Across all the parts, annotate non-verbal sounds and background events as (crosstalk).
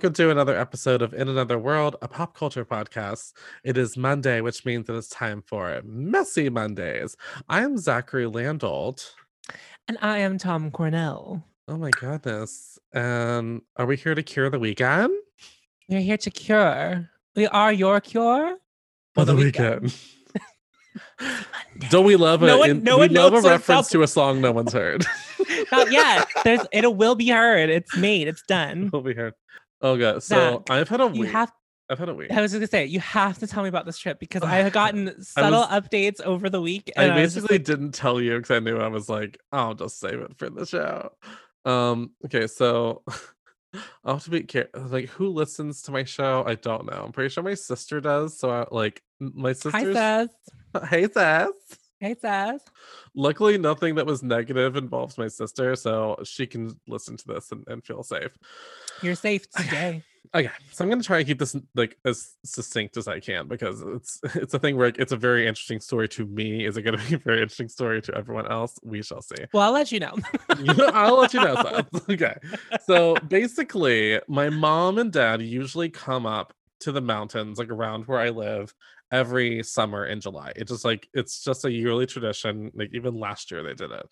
Welcome to another episode of In Another World, a pop culture podcast. It is Monday, which means it is time for Messy Mondays. I am Zachary Landolt. And I am Tom Cornell. Oh my goodness. And are we here to cure the weekend? We're here to cure. We are your cure for the, the weekend. weekend. (laughs) Don't we love no a, one, in, no we one love a reference to a song no one's heard? (laughs) Not yet. There's (laughs) it will be heard. It's made. It's done. It'll be heard. Oh god. So Zach, I've had a week. You have I've had a week. I was just gonna say you have to tell me about this trip because I have (sighs) gotten subtle was, updates over the week. I basically I like, didn't tell you because I knew I was like, I'll just save it for the show. Um. Okay. So (laughs) I'll have to be careful. Like, who listens to my show? I don't know. I'm pretty sure my sister does. So, I, like, my sister. Hi, Sass. (laughs) Hey, Sass. Hey, Sass. Luckily, nothing that was negative involves my sister, so she can listen to this and, and feel safe. You're safe today. Okay, so I'm gonna try and keep this like as succinct as I can because it's (laughs) it's a thing where it's a very interesting story to me. Is it gonna be a very interesting story to everyone else? We shall see. Well, I'll let you know. I'll let you know. (laughs) Okay, so basically, my mom and dad usually come up to the mountains like around where I live every summer in July. It's just like it's just a yearly tradition. Like even last year they did it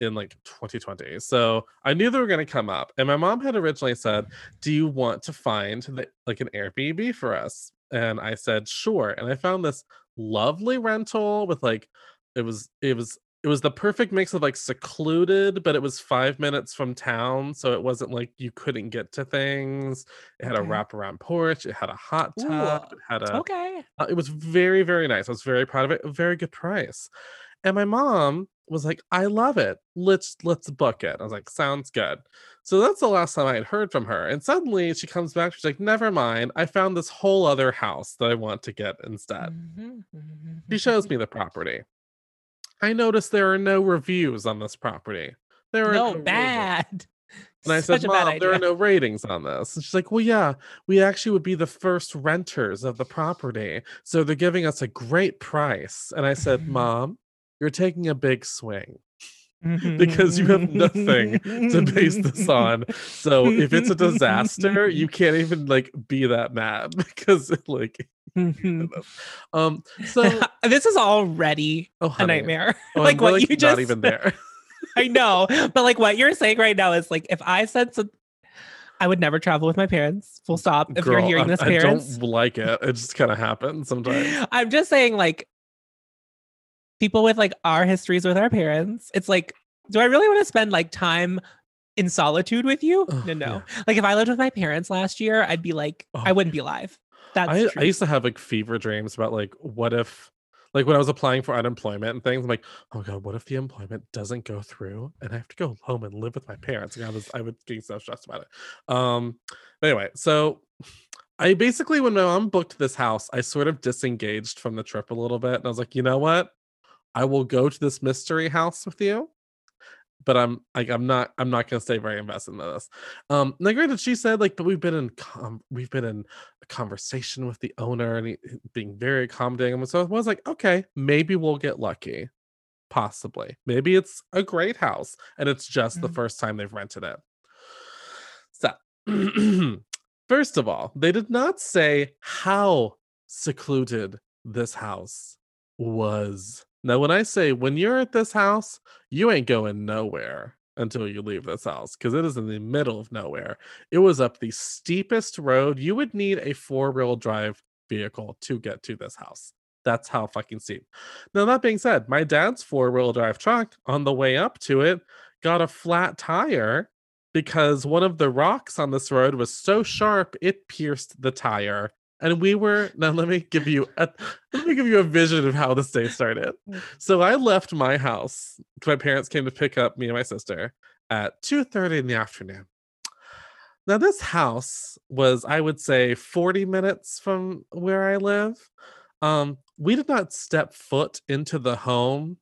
in like 2020. So I knew they were going to come up. And my mom had originally said, "Do you want to find the, like an Airbnb for us?" And I said, "Sure." And I found this lovely rental with like it was it was it was the perfect mix of like secluded, but it was five minutes from town, so it wasn't like you couldn't get to things. It had okay. a wraparound porch. It had a hot tub. Ooh, it had a okay. Uh, it was very very nice. I was very proud of it. A very good price. And my mom was like, "I love it. Let's let's book it." I was like, "Sounds good." So that's the last time I had heard from her. And suddenly she comes back. She's like, "Never mind. I found this whole other house that I want to get instead." Mm-hmm, mm-hmm, she shows me the property. I noticed there are no reviews on this property. There are no, no bad. (laughs) And I said, Mom, there are no ratings on this. And she's like, Well, yeah, we actually would be the first renters of the property. So they're giving us a great price. And I said, (laughs) Mom, you're taking a big swing because you have nothing to base this on. So if it's a disaster, you can't even like be that mad (laughs) because like (laughs) um so (laughs) this is already oh, a nightmare. Oh, like what like you just not even there. I know, but like what you're saying right now is like if I said some I would never travel with my parents. Full stop. If Girl, you're hearing this, I, parents, I don't like it. It just kind of happens sometimes. I'm just saying, like, people with like our histories with our parents, it's like, do I really want to spend like time in solitude with you? Oh, no, no. Yeah. Like if I lived with my parents last year, I'd be like, oh. I wouldn't be alive. That's I, I used to have like fever dreams about like what if like when I was applying for unemployment and things, I'm like, oh god, what if the employment doesn't go through and I have to go home and live with my parents? And I was I was be so stressed about it. Um anyway, so I basically when my mom booked this house, I sort of disengaged from the trip a little bit. And I was like, you know what? I will go to this mystery house with you. But I'm like I'm not I'm not gonna stay very invested in this. Um now granted she said like but we've been in com- we've been in a conversation with the owner and he, being very accommodating. And so I was like, okay, maybe we'll get lucky. Possibly. Maybe it's a great house and it's just mm-hmm. the first time they've rented it. So (clears throat) first of all, they did not say how secluded this house was now, when I say when you're at this house, you ain't going nowhere until you leave this house because it is in the middle of nowhere. It was up the steepest road. You would need a four wheel drive vehicle to get to this house. That's how fucking steep. Now, that being said, my dad's four wheel drive truck on the way up to it got a flat tire because one of the rocks on this road was so sharp it pierced the tire and we were now let me give you a let me give you a vision of how this day started. Mm. so i left my house my parents came to pick up me and my sister at 2.30 in the afternoon. Now this house was i would say 40 minutes from where i live. Um we did not step foot into the home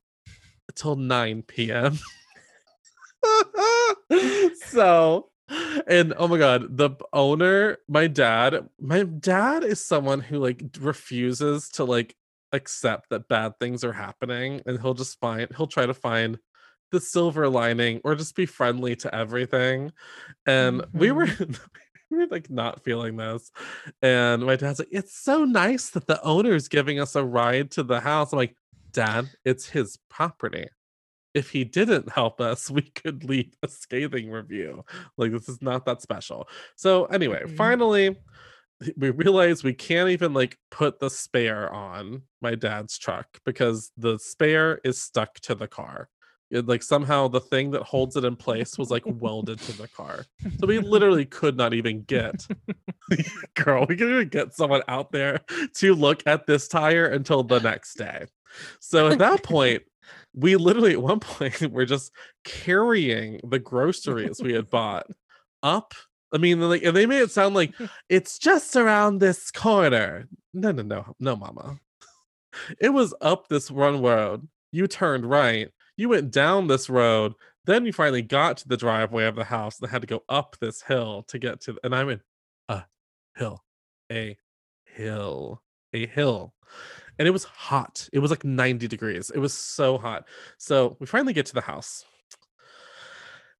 until 9 p.m (laughs) so and oh my god the owner my dad my dad is someone who like refuses to like accept that bad things are happening and he'll just find he'll try to find the silver lining or just be friendly to everything and mm-hmm. we were (laughs) we're like not feeling this. And my dad's like, it's so nice that the owner's giving us a ride to the house. I'm like, Dad, it's his property. If he didn't help us, we could leave a scathing review. Like, this is not that special. So, anyway, Mhm. finally, we realize we can't even like put the spare on my dad's truck because the spare is stuck to the car. It, like somehow the thing that holds it in place was like welded to the car. So we literally could not even get (laughs) girl, we couldn't even get someone out there to look at this tire until the next day. So at that (laughs) point, we literally at one (laughs) point we're just carrying the groceries we had bought up. I mean, like, they made it sound like (laughs) it's just around this corner. No, no, no, no, mama. It was up this one road. You turned right. You went down this road. Then you finally got to the driveway of the house and had to go up this hill to get to. And I'm in a hill, a hill, a hill. And it was hot. It was like 90 degrees. It was so hot. So we finally get to the house.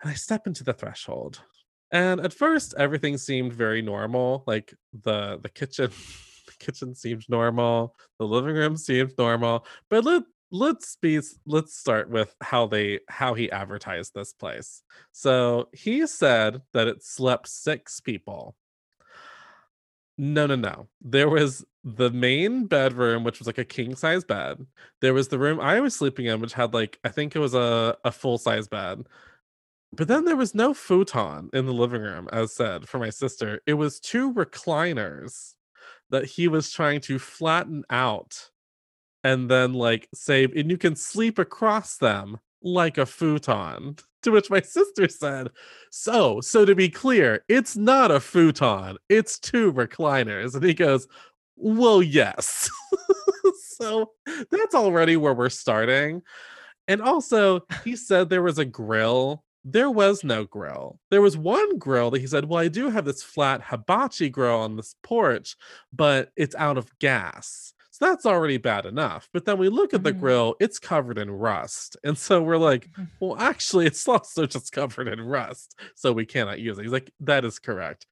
And I step into the threshold. And at first everything seemed very normal. Like the the kitchen (laughs) the kitchen seemed normal. The living room seemed normal. But let let's be let's start with how they how he advertised this place. So he said that it slept six people. No, no, no. There was the main bedroom, which was like a king size bed. There was the room I was sleeping in, which had like I think it was a, a full size bed. But then there was no futon in the living room, as said for my sister. It was two recliners that he was trying to flatten out and then like save, and you can sleep across them like a futon. (laughs) To which my sister said, So, so to be clear, it's not a futon, it's two recliners. And he goes, Well, yes. (laughs) so that's already where we're starting. And also, he said there was a grill. There was no grill. There was one grill that he said, Well, I do have this flat hibachi grill on this porch, but it's out of gas. So that's already bad enough. But then we look at the Mhm. grill, it's covered in rust. And so we're like, well, actually, it's (laughs) also just covered in rust. So we cannot use it. He's like, that is correct.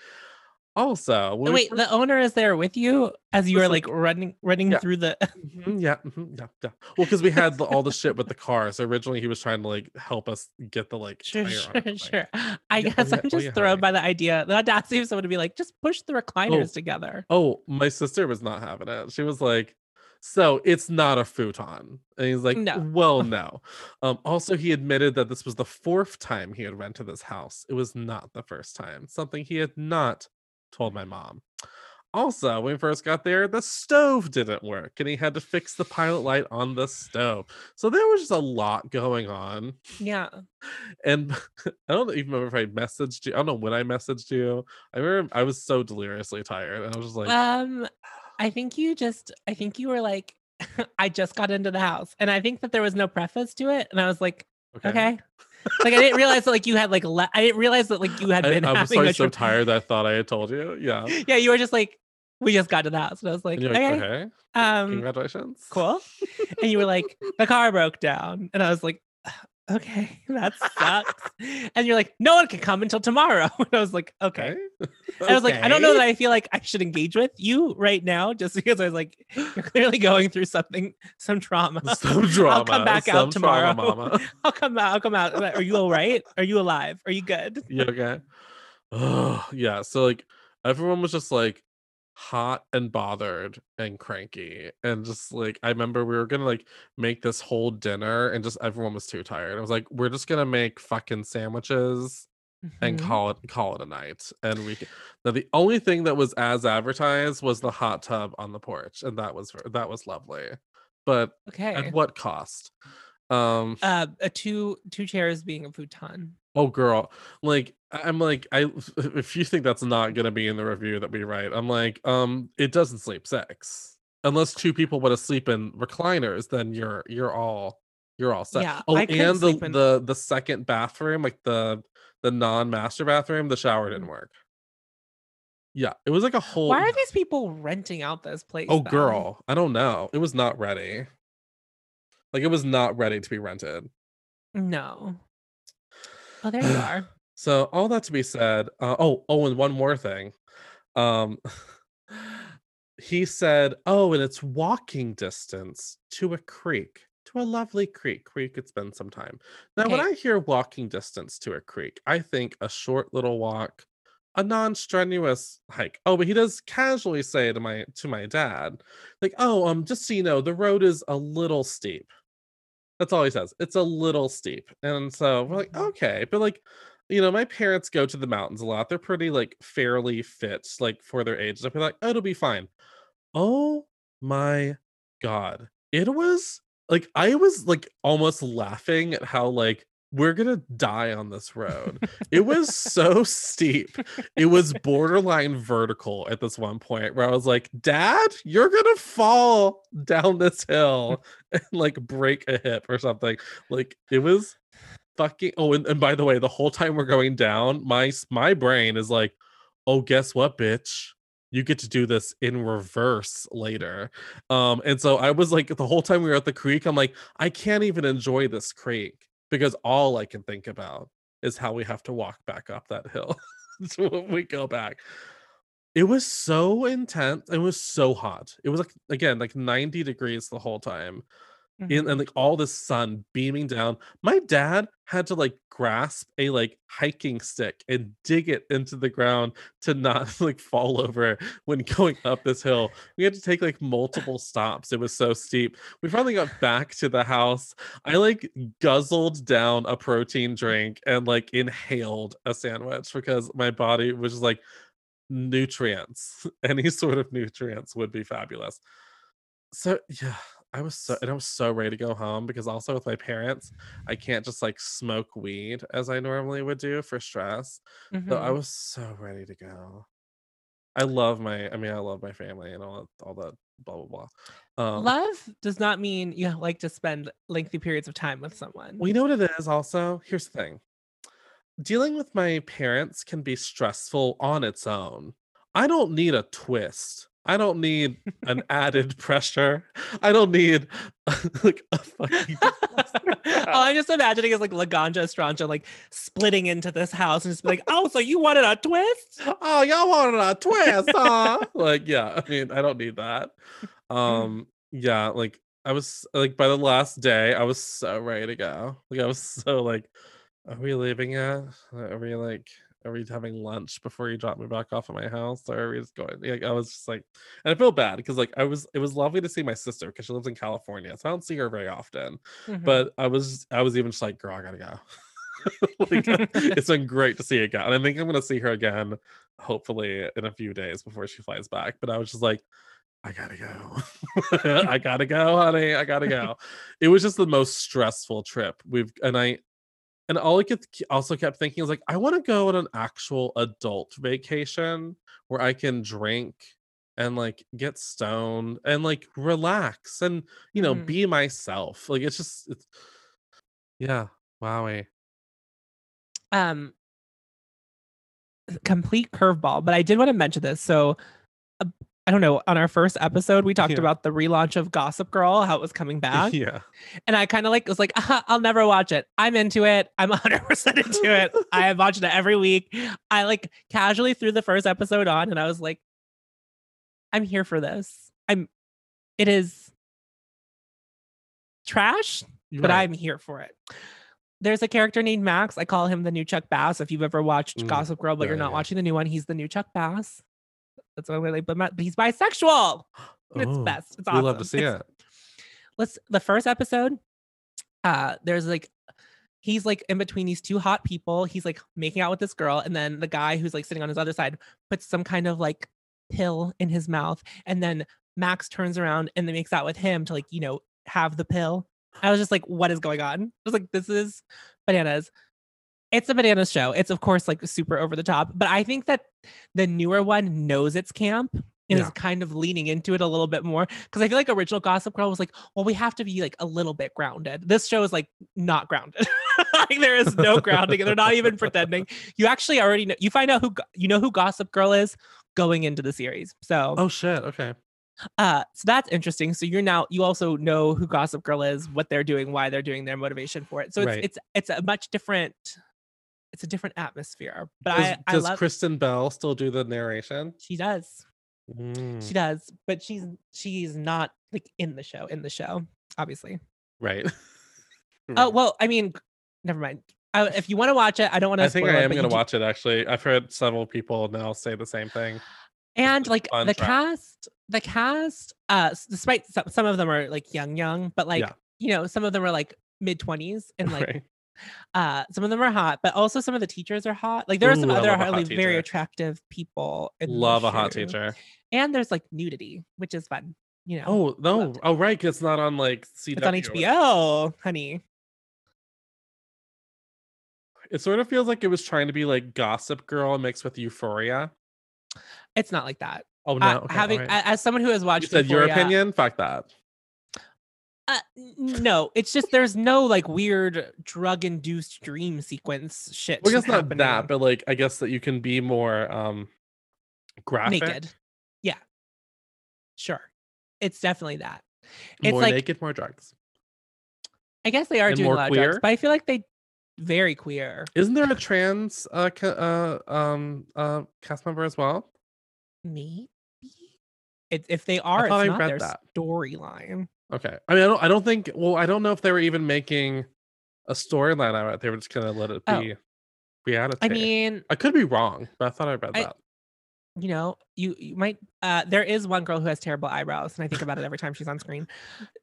Also, when we Wait, fir- the owner is there with you as you are Listen, like running running yeah. through the (laughs) Mhm, yeah, mhm, yeah, yeah. Well, because we had the, all the shit with the car. So originally he was trying to like help us get the like Sure, sure, sure. I Yeah, oh guess yeah, I'm oh just yeah, thrown by the idea, the audacity of someone to be like, just push the recliners together. Oh, my sister was not having it. She was like, so it's not a futon. And he's like, No. well, (laughs) no. Um, also, he admitted that this was the fourth time he had rented this house. It was not the first time, something he had not told my mom. Also, when we first got there, the stove didn't work and he had to fix the pilot light on the stove. So there was just a lot going on. Yeah. (laughs) And (laughs) I don't even remember if I messaged you. I don't know when I messaged you. I remember I was so deliriously tired. And I was just like, um, I think you just, I think you were like, (laughs) I just got into the house, and I think that there was no preface to it, and I was like, okay. Like I didn't realize that like you had like I didn't realize that like you had been I was having sorry, so tra- tired that I thought I had told you. Yeah. (laughs) yeah, you were just like, we just got to the house, and I was like, like, okay, okay, um, congratulations. cool. (laughs) and you were like, the car broke down, and I was like, okay, (laughs) that sucks. (laughs) and you're like, no one can come until tomorrow. (laughs) And I was like, okay. Okay. And I was like, I don't know that I feel like I should engage with you right now, just because I was like, you're (gasps) clearly going through something, some trauma. some drama. I'll come back out trauma, tomorrow. mama. I'll come out. I'll come out. Are you all right? Are you alive? Are you good? You okay? Oh, (sighs) yeah. So like everyone was just like hot and bothered and cranky. And just like I remember we were gonna like make this whole dinner and just everyone was too tired. I was like, we're just gonna make fucking sandwiches and Mhm. call it call it a night. And we now the only thing that was as advertised was the hot tub on the porch, and that was that was lovely. But Okay. at what cost? Um Uh, a two two chairs being a futon. Oh, girl. Like, I'm like, I (laughs) if you think that's not gonna be in the review that we write, I'm like, um, it doesn't sleep sex Unless two people want to sleep in recliners, then you're you're all you're all set. Yeah, oh, I and the in- the the second bathroom, like the the non-master bathroom, the shower didn't work. Yeah, it was like a whole Why are these people renting out this place? Oh though? girl, I don't know. It was not ready. Like it was not ready to be rented. No. Oh, there you are. (sighs) So all that to be said, uh, oh, oh, and one more thing. Um (sighs) he said, "Oh, and it's walking distance to a creek, to a lovely creek where you could spend some time." Now, when I hear walking distance to a creek, I think a short little walk, a non-strenuous hike. Oh, but he does casually say to my to my dad, like, "Oh, um, just so you know, the road is a little steep." That's all he says. It's a little steep. And so we're like, Mhm. okay. But like, you know, my parents go to the mountains a lot. They're pretty like fairly fit, like for their age. Be like, oh, it'll be fine. Oh my god. It was like I was like almost laughing at how like we're gonna die on this road. It was so (laughs) steep. It was borderline vertical at this one point where I was like, Dad, you're gonna fall down this hill and like break a hip or something. Like it was fucking oh, and, and by the way, the whole time we're going down, my my brain is like, oh, guess what, bitch? You get to do this in reverse later. Um, and so I was like, the whole time we were at the creek, I'm like, I can't even enjoy this creek because all I can think about is how we have to walk back up that hill (laughs) so when we go back. It was so intense. It was so hot. It was like again like 90 degrees the whole time in Mhm. and like all the sun beaming down. My dad had to like grasp a like hiking stick and dig it into the ground to not (laughs) like fall over when going up this hill. We had to take like multiple stops. It was so steep. We finally got back to the house. I like guzzled down a protein drink and like inhaled a sandwich because my body was just like nutrients. (laughs) Any sort of nutrients would be fabulous. So yeah, I was so and I was so ready to go home because also with my parents, I can't just like smoke weed as I normally would do for stress. So I Mhm. was so ready to go. I love my I mean, I love my family and all all that blah blah blah. Um Love does not mean you like to spend lengthy periods of time with someone. We know what it is also? Here's the thing. Dealing with my parents can be stressful on its own. I don't need a twist. I don't need an added pressure. I don't need (laughs) like a fucking (laughs) All I'm just imagining is like Laganja Estranja like splitting into this house and just be like, oh, so you wanted a twist? (laughs) oh, y'all wanted a twist, huh? like, yeah, I mean, I don't need that. Um, yeah, like I was like by the last day, I was so ready to go. Like I was so like, are we leaving yet? Are we like are we having lunch before you drop me back off at my house? Or are we just going? Like I was just like, and I feel bad because like I was it was lovely to see my sister because she lives in California. So I don't see her very often. Mhm. But I was I was even just like, girl, I gotta go. (laughs) like, (laughs) it's been great to see her again. And I think I'm gonna see her again, hopefully in a few days before she flies back. But I was just like, I gotta go. (laughs) I gotta go, honey. I gotta go. It was just the most stressful trip. We've and I and all I could also kept thinking was like, I want to go on an actual adult vacation where I can drink and like get stoned and like relax and you know Mhm. be myself. Like it's just it's yeah, wowie. um complete curveball but i did want to mention this so i don't know on our first episode we talked Yeah. about the relaunch of gossip girl how it was coming back Yeah. and i kind of like was like "Uh-huh, i'll never watch it i'm into it i'm (laughs) 100% into it i have watched it every week i like casually threw the first episode on and i was like i'm here for this i'm it is trash but I'm here for it. There's a character named Max. I call him the new Chuck Bass. If you've ever watched Mm, Gossip Girl, but yeah, you're not yeah. watching the new one, he's the new Chuck Bass. That's what I like. But, ma- but he's bisexual. (gasps) It's Oh, best. It's awesome. we love to see It's- it. (laughs) Let's the first episode. Uh, there's like he's like in between these two hot people. He's like making out with this girl, and then the guy who's like sitting on his other side puts some kind of like pill in his mouth, and then Max turns around and then makes out with him to like you know have the pill. I was just like, what is going on? I was like, this is bananas. It's a bananas show. It's of course like super over the top, but I think that the newer one knows it's camp and Yeah. is kind of leaning into it a little bit more. Because I feel like original Gossip Girl was like, well, we have to be like a little bit grounded. This show is like not grounded. (laughs) like there is no grounding, and they're not even pretending. (laughs) You actually already know. You find out who you know who Gossip Girl is going into the series. So Oh shit. Okay. uh, so that's interesting. So you're now you also know who Gossip Girl is, what they're doing, why they're doing their motivation for it. So it's Right. it's it's a much different it's a different atmosphere. But Does, I, I does love Kristen Bell still do the narration? she does. Mm, She does, but she's she's not like in the show, in the show, obviously. right. (laughs) Oh, well, I mean, never mind. I, if you want to watch it, I don't want to I think I am gonna do- watch it. Actually, I've heard several people now say the same thing. and like the track. cast the cast uh despite some, some of them are like young young but like Yeah. you know some of them are like mid 20s and like right. Uh some of them are hot but also some of the teachers are hot like there are some Ooh, other love a hot highly very attractive people in Love a hot teacher. and there's like nudity which is fun you know Oh no! Oh right, it's not on like CW. it's on hbo honey It sort of feels like it was trying to be like Gossip Girl mixed with Euphoria. it's not like that Oh no! Uh, okay, having alright. a- as someone who has watched you said your opinion. Fuck that. Uh, no, it's just there's no like weird drug induced dream sequence shit. Well, I guess not that, but like I guess that you can be more um graphic, naked. Yeah, sure. It's definitely that. It's more like naked, more drugs. I guess they are and doing a lot of drugs, queer? but I feel like they very queer. Isn't there a trans uh, ca- uh um uh cast member as well? Maybe it, if they are, it's I not their storyline. Okay. I mean, I don't. I don't think. Well, I don't know if they were even making a storyline out of it. They were just gonna let it Oh. be reality. I mean, I could be wrong, but I thought I read I- that. you know, you you might. Uh, there is one girl who has terrible eyebrows, and I think about it every time she's on screen.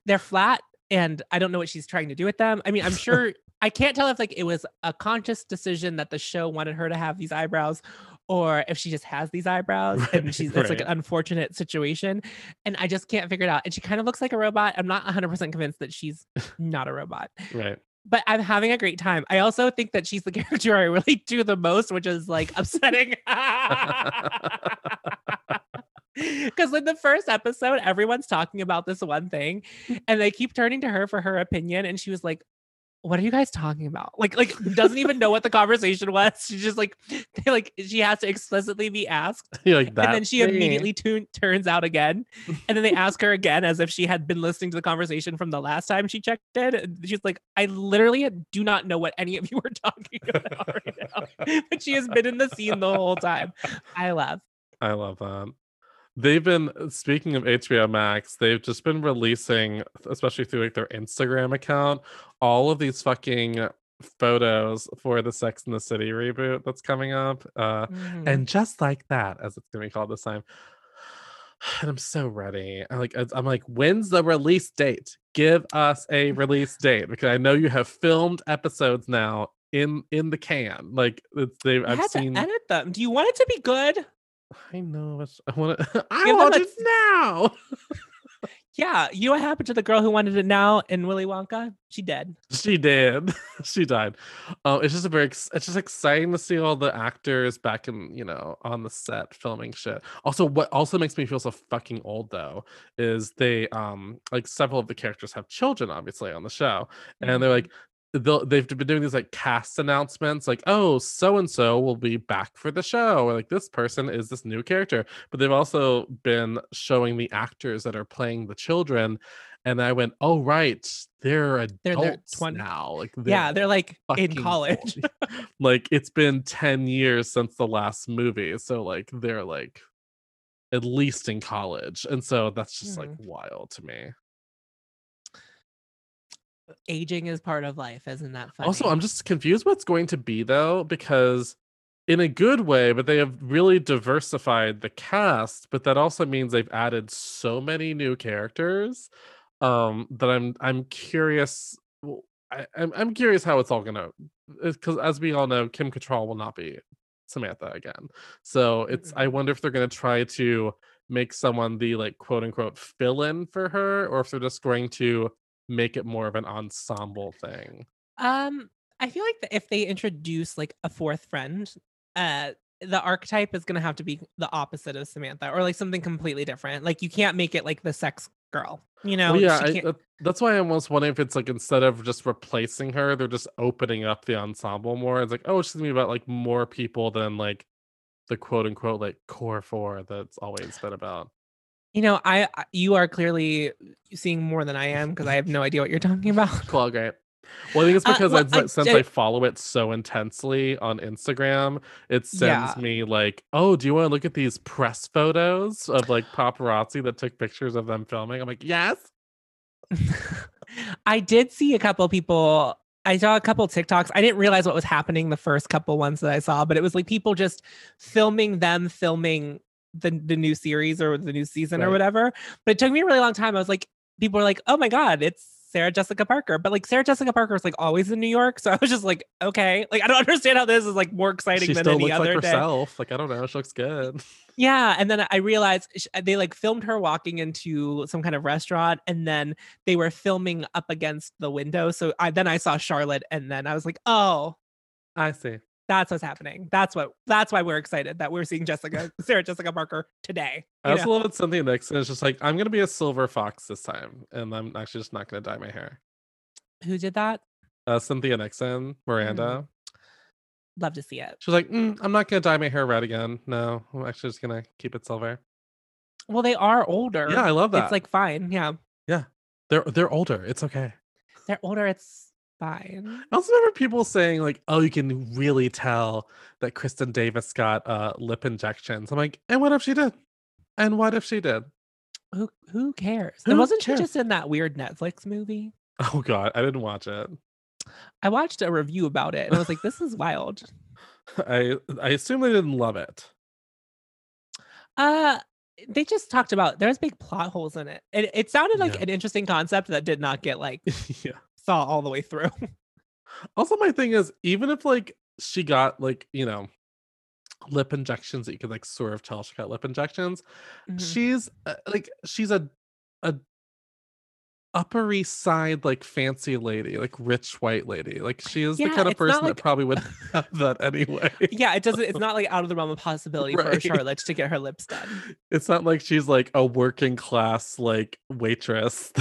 They're flat, and I don't know what she's trying to do with them. I mean, I'm (laughs) sure I can't tell if like it was a conscious decision that the show wanted her to have these eyebrows, or if she just has these eyebrows (laughs) and she's it's like an unfortunate situation, and I just can't figure it out. And she kind of looks like a robot. I'm not 100 percent convinced that she's (laughs) not a robot Right. but I'm having a great time. I also think that she's the (laughs) character I really do the most, which is like upsetting. Because in the first episode, everyone's talking about this one thing, and they keep turning to her for her opinion, and she was like, "What are you guys talking about?" Like, like doesn't even know what the conversation was. She just like, they (laughs) like she has to explicitly be asked, (laughs) You're like that. and then she thing. immediately tune, turns out again and then they ask her again as if she had been listening to the conversation from the last time she checked in and she's like i literally do not know what any of you are (laughs) talking about right now but she has been in the scene the whole time i love I love that. They've been speaking of HBO Max, they've just been releasing, especially through like their Instagram account, all of these fucking photos for the Sex and the City reboot that's coming up. Uh Mhm. and just like that, as it's gonna be called this time. (sighs) And I'm so ready. I'm like, I'm like, when's the release date? Give us a (laughs) release date because I know you have filmed episodes now in in the can. Like it's they You I've had seen. to edit them do you want it to be good I know. I (laughs) want to. I want it now. (laughs) yeah you know what happened to the girl who wanted it now in willy wonka she dead She did. (laughs) she died. Um, it's just a very. It's just exciting to see all the actors back in, you know, on the set filming shit. Also, what also makes me feel so fucking old though is they, um, like several of the characters have children, obviously, on the show, and they're like. They'll, they've been doing these like cast announcements like oh so and so will be back for the show or like this person is this new character but they've also been showing the actors that are playing the children and i went oh right they're adults They're their 20 now like yeah they're like in college. (laughs) like it's been 10 years since the last movie so like they're like at least in college and so that's just like Mhm. wild to me aging is part of life isn't that funny? Also i'm just confused what's going to be though because in a good way but they have really diversified the cast but that also means they've added so many new characters um that i'm i'm curious I, am I'm curious how it's all gonna because as we all know kim Cattrall will not be samantha again. So it's i wonder if they're gonna try to make someone the like quote unquote fill-in for her or if they're just going to make it more of an ensemble thing Um, I feel like if they introduce like a fourth friend, uh, the archetype is gonna have to be the opposite of Samantha, or like something completely different. Like you can't make it like the sex girl, you know? Well, yeah, I, that's why I'm almost wondering if it's like instead of just replacing her, they're just opening up the ensemble more. It's like, oh, it's just gonna be about like more people than like the quote unquote like core four that's always been about. You know, I I- you are clearly seeing more than I am because I have no idea what you're talking (laughs) about. Cool, great. Well, I think it's Uh, because well, it's I since did- I follow it so intensely on Instagram, it sends Yeah. me like, "Oh, do you want to look at these press photos of like paparazzi that took pictures of them filming?" I'm like, "Yes." (laughs) I did see a couple people. I saw a couple TikToks. I didn't realize what was happening the first couple ones that I saw, but it was like people just filming them filming the the new series or the new season or whatever. But it took me a really long time. I was like, people were like, "Oh my god, it's Sarah Jessica Parker," but like Sarah Jessica Parker is like always in New York, so I was just like, okay, like I don't (laughs) understand how this is like more exciting She than still any looks other like day. herself. Like I don't know, she looks good. (laughs) Yeah, and then I realized sh- they like filmed her walking into some kind of restaurant, and then they were filming up against the window. So I then I saw Charlotte, and then I was like, oh, I see. That's what's happening. That's what. That's why we're excited that we're seeing Jessica, (laughs) Sarah Jessica Parker today. I also know? love that Cynthia Nixon is just like, "I'm gonna be a silver fox this time, and I'm actually just not gonna dye my hair." Who did that? Uh, Cynthia Nixon, Miranda. Love to see it. She was like, mm, "I'm not gonna dye my hair red again. No, I'm actually just gonna keep it silver." Well, they are older. Yeah, I love that. It's like fine. Yeah. Yeah, they're they're older. It's okay. they're older. It's fine. I also remember people saying like, "Oh, you can really tell that Kristin Davis got uh lip injections." I'm like, "And what if she did? And what if she did?" Who who cares? Who and wasn't cares? she just in that weird Netflix movie? Oh God, I didn't watch it. I watched a review about it, and I was like, this is wild. (laughs) I I assume they didn't love it. Uh they just talked about there's big plot holes in it. It, it sounded like Yeah. an interesting concept that did not get like (laughs) yeah. Saw all the way through. (laughs) Also, my thing is, even if like she got like you know lip injections that you could like sort of tell she got lip injections, Mhm. she's uh, like she's a a upper east side like fancy lady like rich white lady like she is the kind of person that probably would (laughs) (laughs) have that anyway yeah, it doesn't. It's (laughs) not like out of the realm of possibility for Charlotte to get her lips done. it's not like she's like a working class like waitress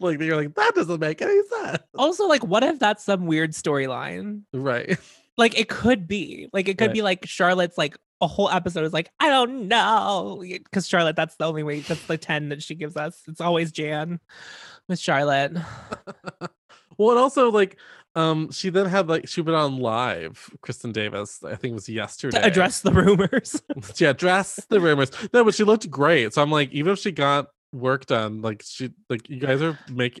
like you're like that doesn't make any sense Also, like, what if that's some weird storyline? right Like, it could be. Like, it could Right. be like Charlotte's like a whole episode is like, I don't know, because Charlotte. That's the only way. That's the ten that she gives us. It's always Jan with Charlotte. (laughs) well and also like um she then had like she went on live kristin davis i think it was yesterday to address the rumors. (laughs) yeah address the rumors no but she looked great so i'm like even if she got work done like she like you guys are making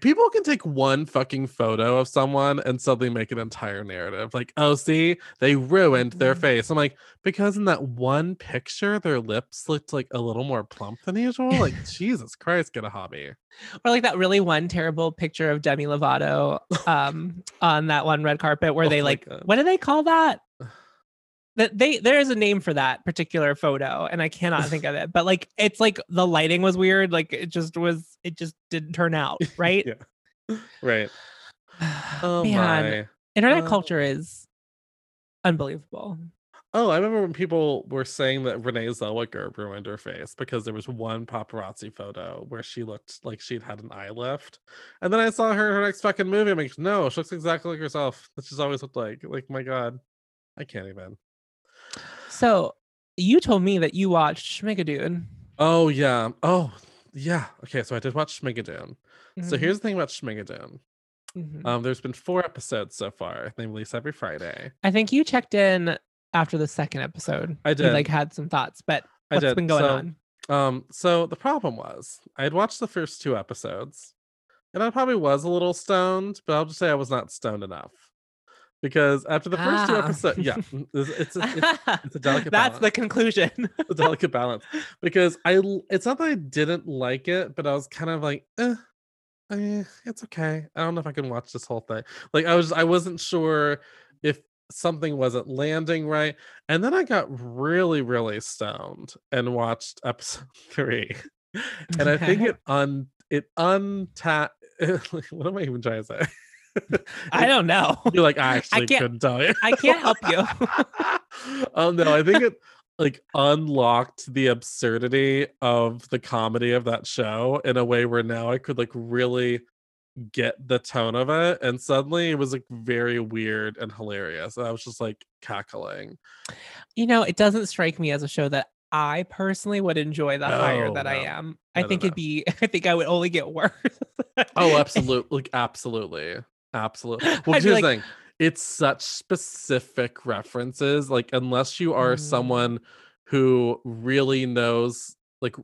people can take one fucking photo of someone and suddenly make an entire narrative like oh see they ruined their Mhm. face i'm like because in that one picture their lips looked like a little more plump than usual like (laughs) jesus christ get a hobby or like that really one terrible picture of Demi Lovato um on that one red carpet where Oh they like God. what do they call that? That they there is a name for that particular photo and I cannot think of it. But like it's like the lighting was weird, like it just was it just didn't turn out, (laughs) right? Yeah. right (sighs) oh Man, my internet Uh, culture is unbelievable. Oh, I remember when people were saying that Renee Zellweger ruined her face because there was one paparazzi photo where she looked like she'd had an eye lift. And then I saw her in her next fucking movie. I'm like, no, she looks exactly like herself. That she's always looked like. Like, my God. I can't even. So you told me that you watched Schmigadoon. Oh, yeah. Oh, yeah. Okay, so I did watch Schmigadoon. So Mhm, here's the thing about Schmigadoon. mhm. Um, there's been four episodes so far. They release every Friday. I think you checked in after the second episode. I You, did. like had some thoughts, but I what's did. been going So, on? Um, so the problem was I had watched the first two episodes, and I probably was a little stoned, but I'll just say I was not stoned enough. Because after the first two Ah. episodes, yeah, (laughs) mm, it's it's, it's, it's a delicate (laughs) That's the conclusion. a delicate (laughs) balance. Because I it's not that I didn't like it, but I was kind of like, eh, eh, it's okay. I don't know if I can watch this whole thing. Like I was I wasn't sure if something wasn't landing right. And then I got really, really stoned and watched episode three. And I think it un it untap what am I even trying to say? I don't know. (laughs) You're like, I actually can't- couldn't tell you. I can't help you. (laughs) um, no, I think it like unlocked the absurdity of the comedy of that show in a way where now I could like really get the tone of it. And suddenly it was like very weird and hilarious. And I was just like cackling. You know, it doesn't strike me as a show that I personally would enjoy the higher No, that I am. I No, no, think no. it'd be (laughs) I think I would only get worse. Oh, absolutely, like, absolutely, absolutely. (laughs) Well, here's be the thing: it's such specific references. Like, unless you are Mm. someone who really knows, like,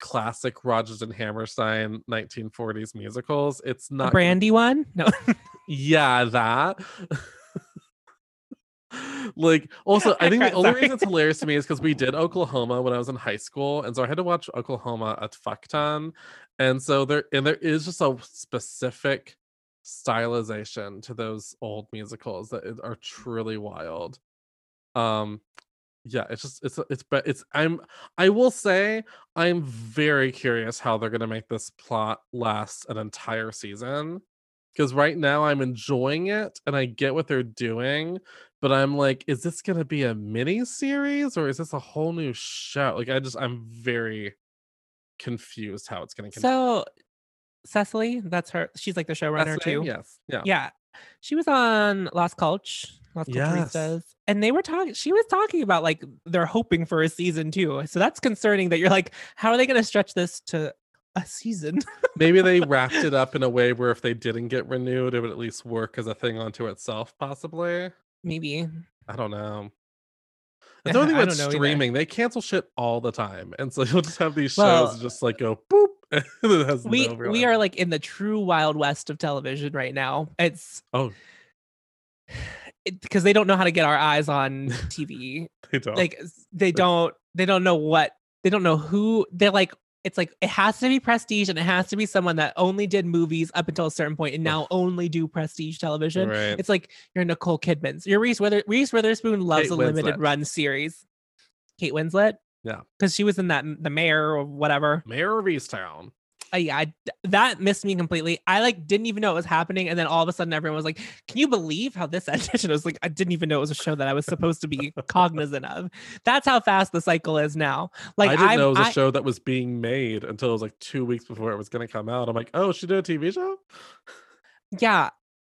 classic Rodgers and Hammerstein 1940s musicals, it's not. gonna- brandy one? No. (laughs) Yeah, that. (laughs) like, also, I think the only reason it's hilarious to me is because we did Oklahoma when I was in high school, and so I had to watch Oklahoma a fuck ton, and so there and there is just a specific stylization to those old musicals that are truly wild. Um, yeah, it's just it's it's but it's I'm I will say I'm very curious how they're gonna make this plot last an entire season. Because right now I'm enjoying it and I get what they're doing, but I'm like, is this gonna be a mini series or is this a whole new show? Like I just I'm very confused how it's gonna continue. So Cecily, that's her. She's like the showrunner too. Yes. Yeah. Yeah. She was on Lost Culch, Las Yes. Culturistas, and they were talking. She was talking about like they're hoping for a season two. So that's concerning that you're like, how are they going to stretch this to a season? (laughs) Maybe they wrapped it up in a way where if they didn't get renewed, it would at least work as a thing onto itself, possibly. Maybe. I don't know. It's the (laughs) only thing with don't either. streaming. They cancel shit all the time. And so you'll just have these Well, shows just like go boop. (laughs) and it has We we are like in the true wild west of television right now. It's Oh, (sighs) because they don't know how to get our eyes on (laughs) TV. they don't. like they don't they don't know what they don't know who they're like it's like it has to be prestige and it has to be someone that only did movies up until a certain point and now only do prestige television right. it's like you're nicole kidman's you're reese Wither- reese witherspoon loves Kate a limited Winslet. run series kate winslet Yeah. because she was in that the mayor or whatever Mare of Easttown. uh, yeah I, that missed me completely i like didn't even know it was happening and then all of a sudden everyone was like can you believe how this ended and i was like i didn't even know it was a show that i was supposed to be (laughs) cognizant of that's how fast the cycle is now like I didn't I'm- know it was a I- show that was being made until it was like two weeks before it was going to come out. I'm like, oh, she did a TV show? yeah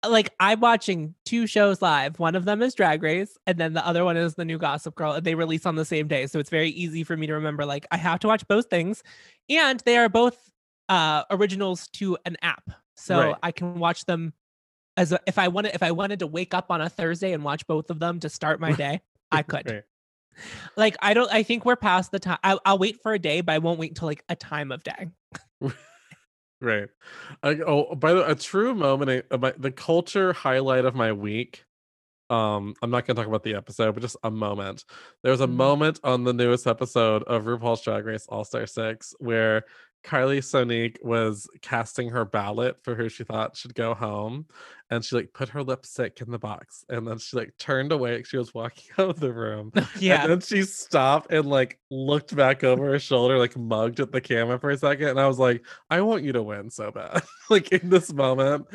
like i'm watching two shows live. One of them is drag race and then the other one is the new gossip girl and they release on the same day. So it's very easy for me to remember like i have to watch both things and they are both uh originals to an app. So Right. i can watch them as a, if i wanted if i wanted to wake up on a thursday and watch both of them to start my day i (laughs) could. Right. like i don't i think we're past the time I'll, I'll wait for a day but i won't wait until like a time of day (laughs) Right. I, oh, by the way, a true moment, eh, uh, my, the culture highlight of my week. Um, I'm not gonna talk about the episode, but just a moment. There was a Mhm. moment on the newest episode of RuPaul's Drag Race All Star Six where Kylie Sonique was casting her ballot for who she thought should go home, and she like put her lipstick in the box, and then she like turned away. She was walking (laughs) out of the room, (laughs) yeah and then she stopped and like looked back over her shoulder, like mugged at the camera for a second. And I was like, I want you to win so bad. (laughs) like in this moment,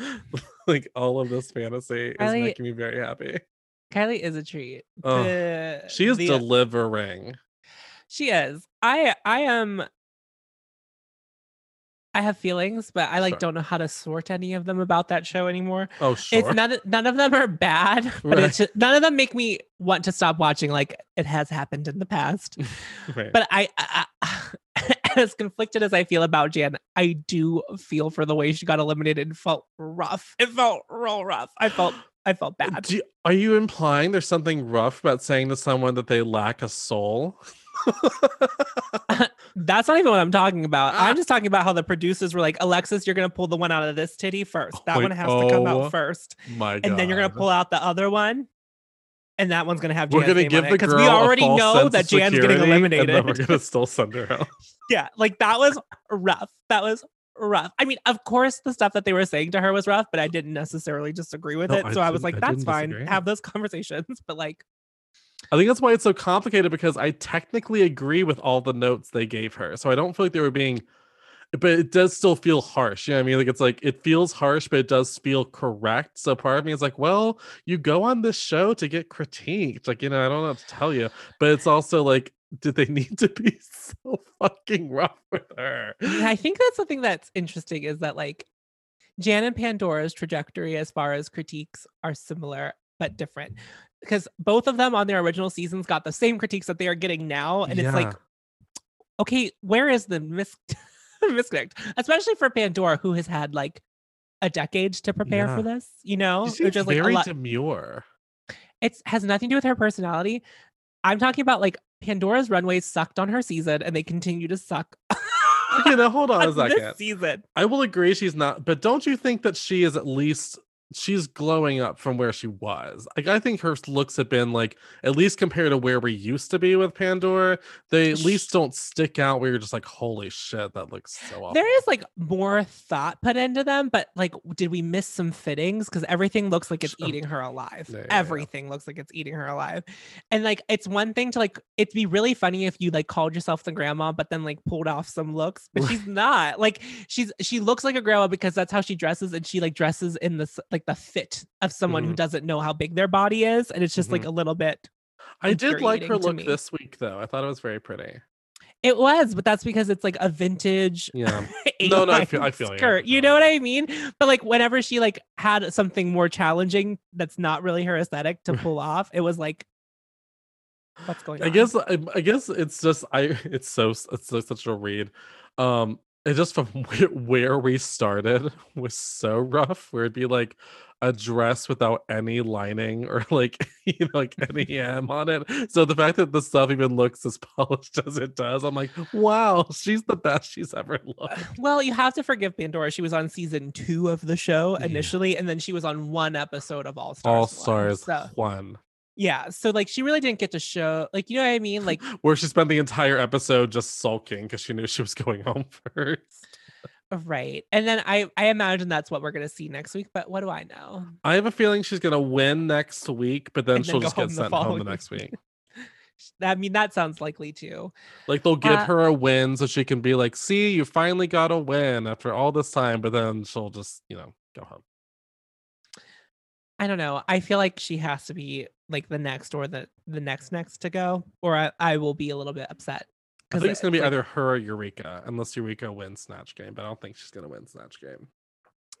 like all of this fantasy is making me very happy. kylie is a treat Oh, The- She is the- delivering. She is. I I am I have feelings, but I like Sure. don't know how to sort any of them about that show anymore. Oh, sure. It's none none of them are bad, (laughs) but it's just, none of them make me want to stop watching like it has happened in the past. (laughs) Right. But I, I, I (laughs) as conflicted as I feel about Jan, I do feel for the way she got eliminated. It felt rough. It felt real rough. I felt I felt uh, bad. Do you- are you implying there's something rough about saying to someone that they lack a soul? That's not even what I'm talking about. Ah. I'm just talking about how the producers were like, Alexis, you're gonna pull the one out of this titty first. That Like, one has to come oh out first, My God. and then you're gonna pull out the other one, and that one's gonna have. We're gonna give on the it, girl we already know that Jan's getting security, And then we're gonna still send her out. (laughs) yeah, like that was rough. That was rough. I mean, of course, the stuff that they were saying to her was rough, but I didn't necessarily disagree with No, it. So I was like, that's fine. disagree. Have those (laughs) conversations, but like, I think that's why it's so complicated because I technically agree with all the notes they gave her. So I don't feel like they were being but it does still feel harsh. You know what I mean? Like it's like it feels harsh, but it does feel correct. So part of me is like, well, you go on this show to get critiqued. Like, you know, I don't know to tell you. But it's also like, did they (laughs) need to be so fucking rough with her? I think that's the thing that's interesting is that like Jan and Pandora's trajectory as far as critiques are similar but different because both of them on their original seasons got the same critiques that they are getting now, and it's like, okay, where is the mis? (laughs) misconnect, especially for Pandora, who has had like a decade to prepare Yeah. for this. You know, Which is, like, a very lot- demure. it's has nothing to do with her personality. I'm talking about like Pandora's runway sucked on her season, and they continue to suck. Okay, now hold (laughs) on a on this second. season. I will agree she's not, but don't you think that she is at least she's glowing up from where she was? Like I think her looks have been like at least compared to where we used to be with Pandora, they at least don't stick out where you're just like, holy shit, that looks so awful. There is like more thought put into them, but like, did we miss some fittings? Because everything looks like it's eating her alive. yeah, yeah, yeah. everything looks like it's eating her alive. And like, it's one thing to like, it'd be really funny if you like called yourself the grandma, but then like pulled off some looks, but she's not. Like, she's she looks like a grandma because that's how she dresses, and she like dresses in this like the fit of someone who Mhm. doesn't know how big their body is, and it's just like a little bit. I did like her look me. this week though. I thought it was very pretty. It was, but that's because it's like a vintage Yeah. (laughs) No, no, I feel- I feel you, skirt. You feel know what I mean? But like whenever she like had something more challenging that's not really her aesthetic to pull (laughs) off, it was like, what's going on? I guess I, I guess it's just I (laughs) it's so it's so, such a read. Um it just from (laughs) where, we started (laughs) was so rough where it'd be like a dress without any lining or (laughs) like you know like any hem on it. So the fact that the stuff even looks as polished as it does, I'm like, wow, she's the best she's ever uh, looked. Well, you have to forgive Pandora. She was on season two of the show Yeah. initially, and then she was on one episode of All Stars. All one. stars So one. Yeah, so like she really didn't get to show, like you know what I mean? Like Where she spent the entire episode just sulking because she knew she was going (laughs) home first. right, and then I I imagine that's what we're gonna see next week. But what do I know? I have a feeling she's gonna win next week, but then she'll just get sent home the next week. (laughs) week. I mean, that sounds likely too. Like they'll give Uh, her a win so she can be like, see, you finally got a win after all this time, but then she'll just, you know, go home. I don't know. I feel like she has to be like the next or the the next next to go, or I, I will be a little bit upset. I think it's gonna be like, either her or Eureka, unless Eureka wins Snatch Game, but I don't think she's gonna win Snatch Game.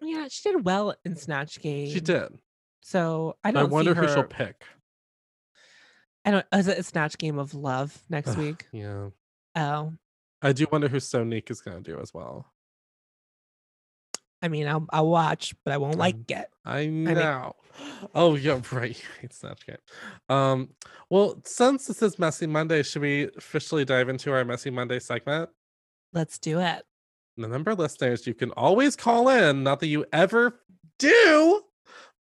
yeah, she did well in Snatch Game. She did. So I don't I wonder see who she'll pick. I don't. Is it a Snatch Game of Love next week? Yeah. Oh, I do wonder who Sonique is gonna do as well. I mean, I'll I'll watch, but I won't Um, like it. I know. (gasps) oh yeah, right. (laughs) It's not Game. Um, well, since this is Messy Monday, should we officially dive into our Messy Monday segment? Let's do it. Remember, listeners, you can always call in. Not that you ever do,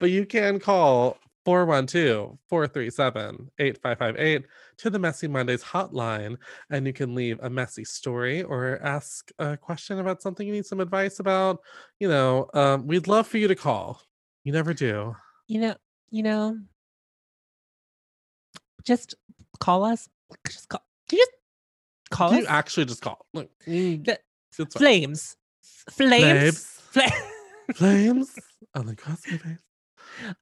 but you can call 412 437 8558 to the Messy Mondays hotline, and you can leave a messy story or ask a question about something you need some advice about. You know, um, we'd love for you to call. You never do. You know. You know. Just call us. Just call. Can you just call Do us? you actually just call? Look, mm, The-. Flames. Flames. Flames. (laughs) flames on the cross my face.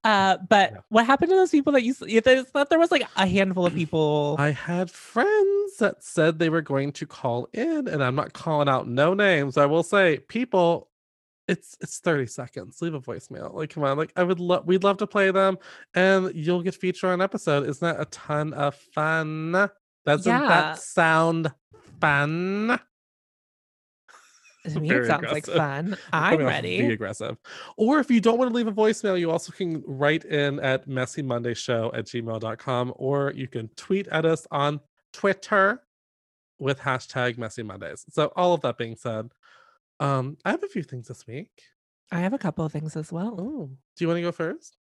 Uh, but Yeah. what happened to those people that you? s- you th- thought there was like a handful of people. I had friends that said they were going to call in, and I'm not calling out no names. I will say, people, it's it's 30 seconds. Leave a voicemail. Like, come on, like I would love we'd love to play them, and you'll get featured on an episode. Isn't that a ton of fun? Doesn't Yeah. that sound fun? To me, very it sounds like (laughs) fun. I'm I'm coming off of Be aggressive. Or if you don't want to leave a voicemail, you also can write in at messymondayshow at gmail.com or you can tweet at us on Twitter with hashtag messy mondays. So all of that being said, um, I have a few things this week. I have a couple of things as well. Oh, do you want to go first?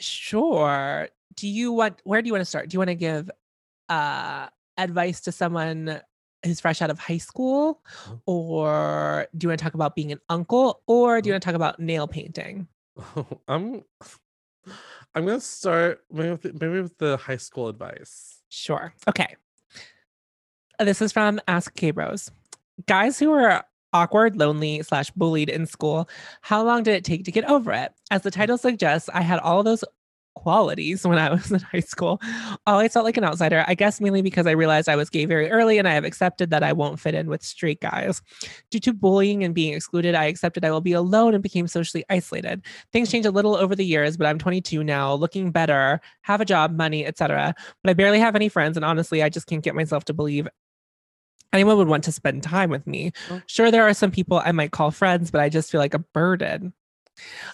Sure. Do you want? Where do you want to start? Do you want to give uh advice to someone who's fresh out of high school, Oh. or do you want to talk about being an uncle, or do you uh-huh. want to talk about nail painting? (laughs) I'm I'm gonna start maybe with, the, maybe with the high school advice. Sure. Okay. This is from Ask Gay Bros. Guys who are awkward, lonely, slash bullied in school, how long did it take to get over it? As the mm. title suggests, I had all those qualities when I (laughs) was in high school. Oh, Always felt like an outsider, I guess mainly because I realized I was gay very early and I have accepted that I won't fit in with straight guys. Due to bullying and being excluded, I accepted I will be alone and became socially isolated. Things changed a little over the years, but I'm 22 now, looking better, have a job, money, etc. But I barely have any friends, and honestly, I just can't get myself to believe anyone would want to spend time with me. Oh. Sure, there are some people I might call friends, but I just feel like a burden.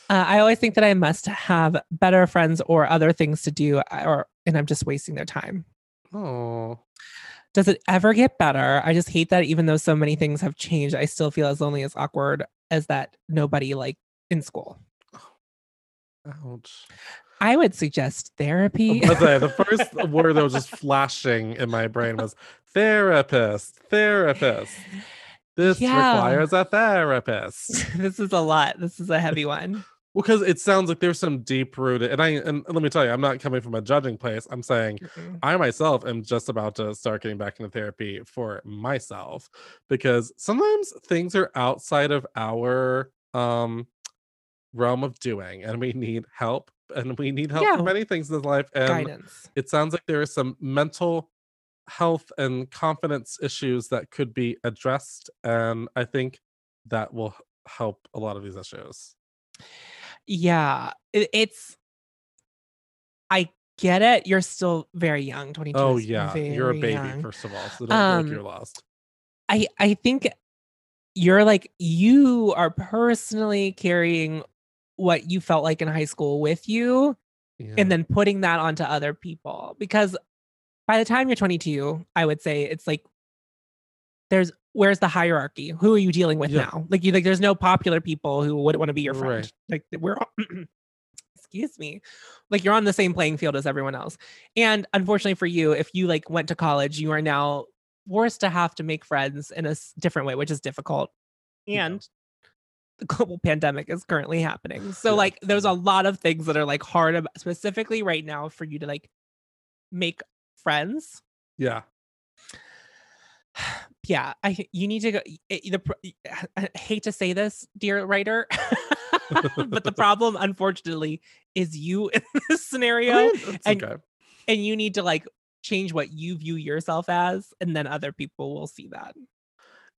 Uh, I always think that I must have better friends or other things to do, uh, or and I'm just wasting their time. Oh, Does it ever get better? I just hate that even though so many things have changed, I still feel as lonely as awkward as that nobody like in school. ouch. I would suggest therapy. The first (laughs) word that was just flashing in my brain was therapist, therapist. This Yeah. requires a therapist. (laughs) this is a lot. This is a heavy one. (laughs) well, Because it sounds like there's some deep rooted, and I and let me tell you, I'm not coming from a judging place. I'm saying Mm-mm. I myself am just about to start getting back into therapy for myself because sometimes things are outside of our um realm of doing and we need help and we need help Yeah. for many things in this life and Guidance. it sounds like there is some mental health and confidence issues that could be addressed and I think that will help a lot of these issues. Yeah, it's. I get it. You're still very young. 22. Oh yeah, you're a baby young. first of all, so don't feel like Um, you're lost. I I think you're like you are personally carrying what you felt like in high school with you Yeah. and then putting that onto other people because by the time you're 22 i would say it's like there's where's the hierarchy? Who are you dealing with Yeah. now? Like you like there's no popular people who would want to be your friend. Right. like we're all (clears throat) excuse me. Like you're on the same playing field as everyone else. And unfortunately for you if you like went to college you are now forced to have to make friends in a different way which is difficult. Yeah. and the global pandemic is currently happening. So like there's a lot of things that are like hard specifically right now for you to like make friends yeah. (sighs) yeah i you need to go the i hate to say this dear writer (laughs) but the (laughs) problem unfortunately is you in (laughs) this scenario I mean, and- okay. and you need to like change what you view yourself as and then other people will see that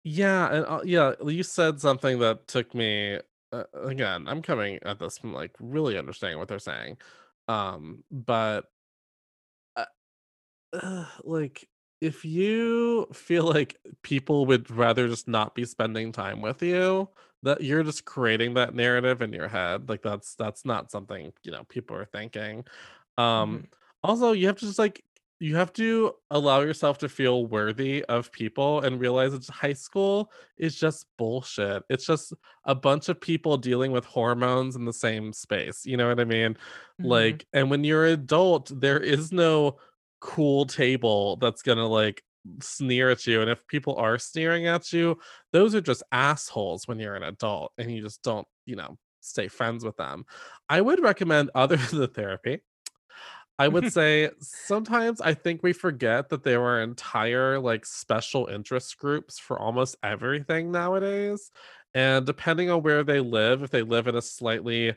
Yeah, and uh, yeah, you said something that took me uh, again. I'm coming at this from like really understanding what they're saying, um, but uh, like if you feel like people would rather just not be spending time with you, that you're just creating that narrative in your head. Like that's that's not something you know people are thinking. Um, also, you have to just like you have to allow yourself to feel worthy of people and realize that high school is just bullshit. It's just a bunch of people dealing with hormones in the same space. You know what I mean? Mhm. Like, and when you're an adult, there is no cool table that's gonna like sneer at you. And if people are sneering at you, those are just assholes when you're an adult and you just don't, you know, stay friends with them. I would recommend (laughs) other than therapy. I would (laughs) say sometimes I think we forget that there are entire like special interest groups for almost everything nowadays. And depending on where they live, if they live in a slightly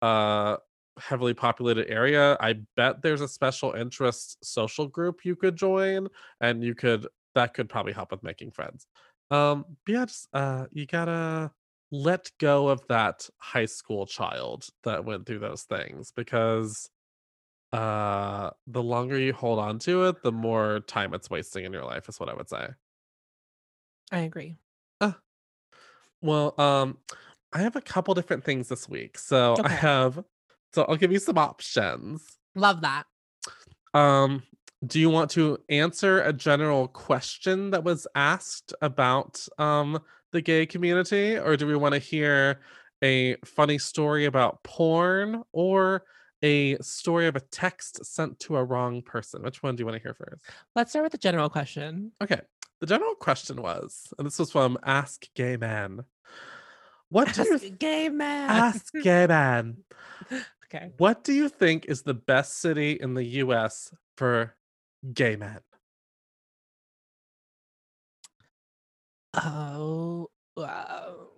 uh heavily populated area, I bet there's a special interest social group you could join and you could that could probably help with making friends. Um but yeah, just uh you gotta let go of that high school child that went through those things because uh the longer you hold on to it, the more time it's wasting in your life is what I would say. i agree Uh, Well, um I have a couple different things this week. So I have so I'll give you some options. love that Um do you want to answer a general question that was asked about um the gay community or do we want to hear a funny story about porn or a story of a text sent to a wrong person? Which one do you want to hear first? let's start with the general question Okay. The general question was, and this was from Ask Gay Man. What do you Ask a gay man ask gay man? (laughs) okay What do you think is the best city in the US for gay men? oh wow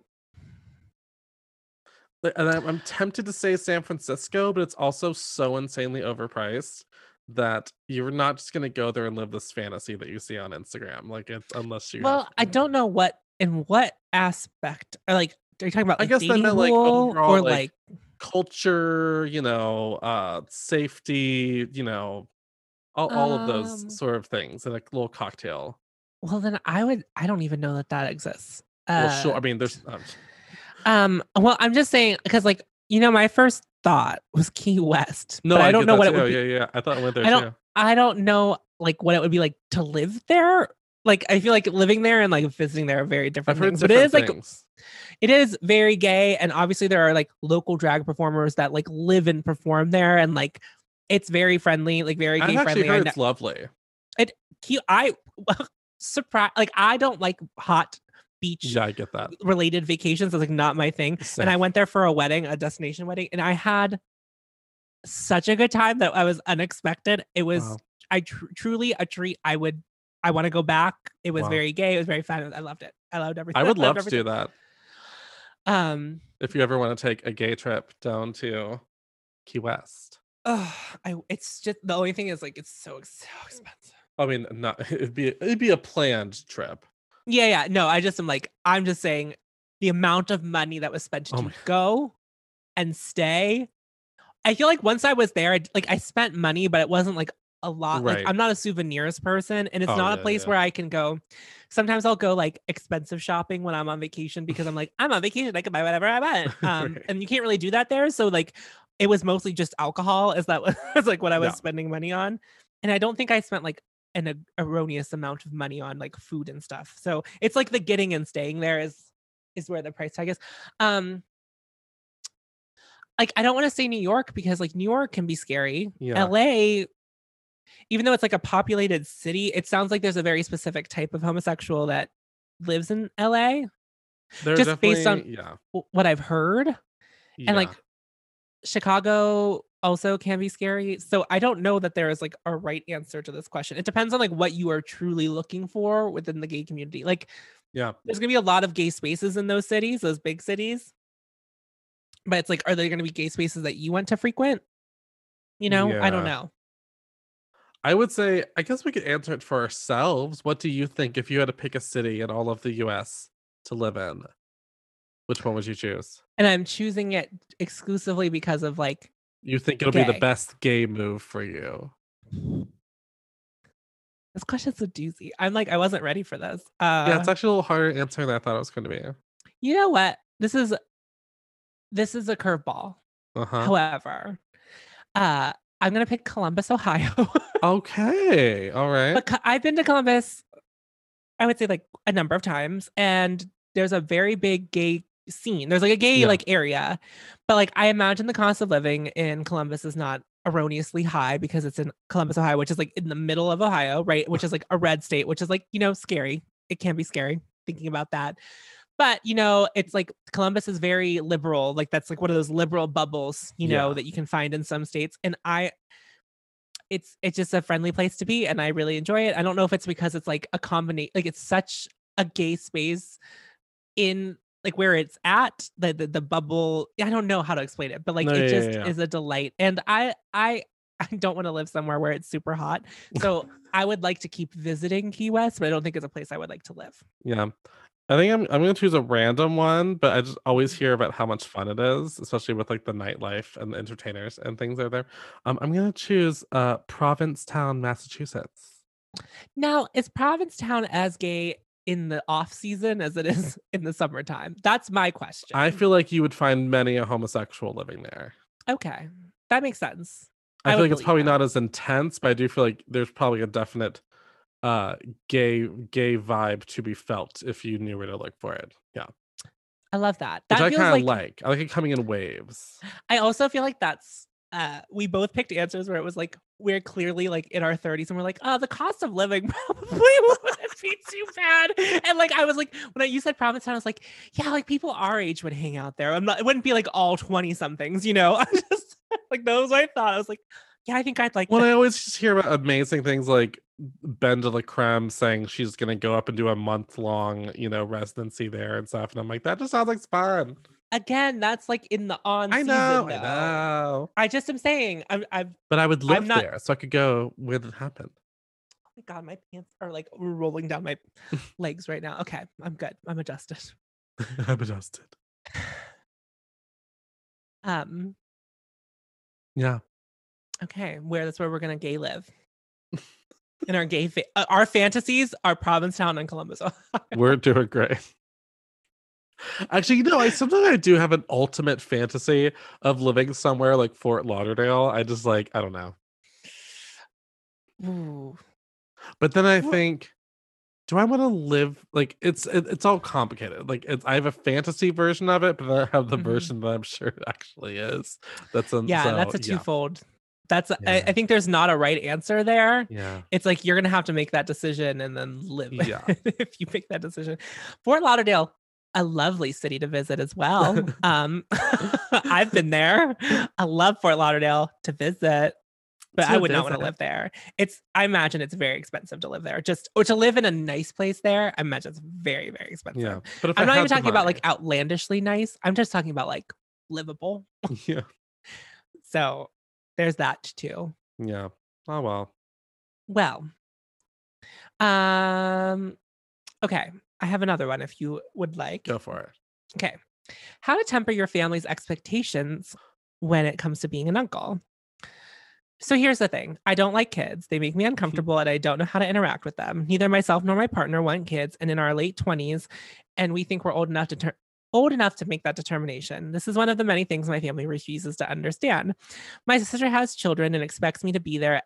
And I'm, I'm tempted to say San Francisco, but it's also so insanely overpriced that you're not just gonna go there and live this fantasy that you see on Instagram. Like it's unless you have- well i don't know what in what aspect or like are you talking about I like, guess I meant, like, overall, or like, like culture, you know, uh safety, you know, all, all of those Um, sort of things in a little cocktail. Well, then I would. I don't even know that that exists. well, Uh, sure. I mean, there's um, Um. Well, I'm just saying because, like, you know, my first thought was Key West. no. but I, don't know what it too. would be. Yeah, yeah. I thought it went there I don't- too. I don't know, like, what it would be like to live there. Like, I feel like living there and like visiting there are very different I've heard things. different But it is like it is very gay, and obviously there are like local drag performers that like live and perform there, and like it's very friendly, like very gay friendly. I heard it's lovely. Cute. I (laughs) surprise. Like I don't like hot beach Yeah, I get that. related vacations. That's like not my thing. And I went there for a wedding, a destination wedding, and I had such a good time that I was unexpected. It was Wow. I tr- truly a treat. I would I want to go back. It was Wow. very gay. It was very fun. I loved it. I loved everything. I would (laughs) love to do that. Um, If you ever want to take a gay trip down to Key West. ugh, I it's just the only thing is like it's so so expensive. I mean, not (laughs) it'd be it'd be a planned trip. Yeah, yeah. No, I just am like I'm just saying the amount of money that was spent to Oh go and stay. I feel like once I was there, I, like I spent money, but it wasn't like a lot. Right. Like I'm not a souvenirs person, and it's Oh, not a place yeah. where I can go. Sometimes I'll go like expensive shopping when I'm on vacation because I'm like I'm on vacation, I can buy whatever I want, (laughs) um, Right. and you can't really do that there. So like it was mostly just alcohol. Is that was (laughs) like what I was Yeah. spending money on, and I don't think I spent like an erroneous amount of money on like food and stuff. So it's like the getting and staying there is is where the price tag is. Um like I don't want to say New York because like New York can be scary. Yeah. LA even though it's like a populated city, it sounds like there's a very specific type of homosexual that lives in LA. They're Just based on- yeah, What I've heard yeah. and like Chicago also can be scary. So I don't know that there is like a right answer to this question. It depends on like what you are truly looking for within the gay community. Like yeah, there's gonna be a lot of gay spaces in those cities, those big cities. But it's like, are there gonna be gay spaces that you want to frequent? You know, I don't know. I would say I guess we could answer it for ourselves. What do you think if you had to pick a city in all of the US to live in? Which one would you choose? And I'm choosing it exclusively because of like You think it'll be the best gay move for you? this question's a doozy. I'm like, I wasn't ready for this. Uh yeah, it's actually a little harder answering than I thought it was going to be. you know what? This is this is a curveball. Uh huh. However, uh I'm gonna pick Columbus, Ohio. (laughs) Okay. All right. but I've been to Columbus, I would say like a number of times, and there's a very big gay scene. There's like a gay Yeah. like area, but like I imagine the cost of living in Columbus is not erroneously high because it's in Columbus, Ohio, which is like in the middle of Ohio, right? Which is like a red state, which is like you know scary. It can be scary thinking about that. But you know, it's like Columbus is very liberal. Like that's like one of those liberal bubbles, you know, Yeah. that you can find in some states. And I it's it's just a friendly place to be and I really enjoy it. I don't know if it's because it's like a combination like it's such a gay space in like where it's at the the, the bubble I don't know how to explain it but like No, it yeah, just yeah, is a delight and I I (laughs) I don't want to live somewhere where it's super hot. So (laughs) I would like to keep visiting Key West, but I don't think it's a place I would like to live. Yeah. I think I'm I'm gonna choose a random one, but I just always hear about how much fun it is, especially with like the nightlife and the entertainers and things that are there. Um, I'm gonna choose uh Provincetown, Massachusetts. Now, is Provincetown as gay in the off season as it is in the summertime? That's my question. I feel like you would find many a homosexual living there. okay. That makes sense. I, I feel like it's probably that. not as intense, but I do feel like there's probably a definite uh gay gay vibe to be felt if you knew where to look for it. Yeah. I love that. Which I kind of like, like. I like it coming in waves. I also feel like that's uh we both picked answers where it was like we're clearly like in our 30s and we're like, oh, the cost of living (laughs) probably wouldn't be too bad. And like I was like, when I, you said Provincetown, I was like, yeah, like people our age would hang out there. I'm not it wouldn't be like all 20 somethings, you know. (laughs) I just like those I thought. I was like, yeah, I think I'd like Well, that. I always just hear about amazing things like Ben de la Creme saying she's gonna go up and do a month long, you know, residency there and stuff. And I'm like, that just sounds like fun. Again, that's like in the on I season. know, I know. I just am saying, I'm, I'm. But I would live not- there so I could go when it happened. oh my God, my pants are like rolling down my (laughs) legs right now. Okay, I'm good. I'm adjusted. (laughs) I'm adjusted. (sighs) Um, Yeah. Okay, where that's where we're gonna gay live. in our gay fa- uh, our fantasies are Provincetown and Columbus. (laughs) We're doing great. Actually, you know, I sometimes I do have an ultimate fantasy of living somewhere like Fort Lauderdale. I just like, I don't know. Ooh. But then I think, do I want to live like it's it, it's all complicated. Like it's I have a fantasy version of it, but then I have the Mhm. version that I'm sure it actually is. That's un- Yeah, so, that's a yeah, twofold. That's I, Yeah. I think there's not a right answer there. Yeah. It's like you're gonna have to make that decision and then live (laughs) Yeah. if you make that decision. Fort Lauderdale, a lovely city to visit as well. (laughs) um, (laughs) I've been there. I love Fort Lauderdale to visit, but I To would not want to live there. It's I imagine it's very expensive to live there. Just or to live in a nice place there. I imagine it's very very expensive. Yeah. But if I I'm not even talking about like outlandishly nice. I'm just talking about like livable. yeah. So there's that too. Yeah. Oh well. Well, um, okay. I have another one if you would like. Go for it. Okay. How to temper your family's expectations when it comes to being an uncle. So here's the thing I don't like kids. They make me uncomfortable and I don't know how to interact with them. Neither myself nor my partner want kids and in our late 20s, and we think we're old enough to turn. Old enough to make that determination. This is one of the many things my family refuses to understand. My sister has children and expects me to be there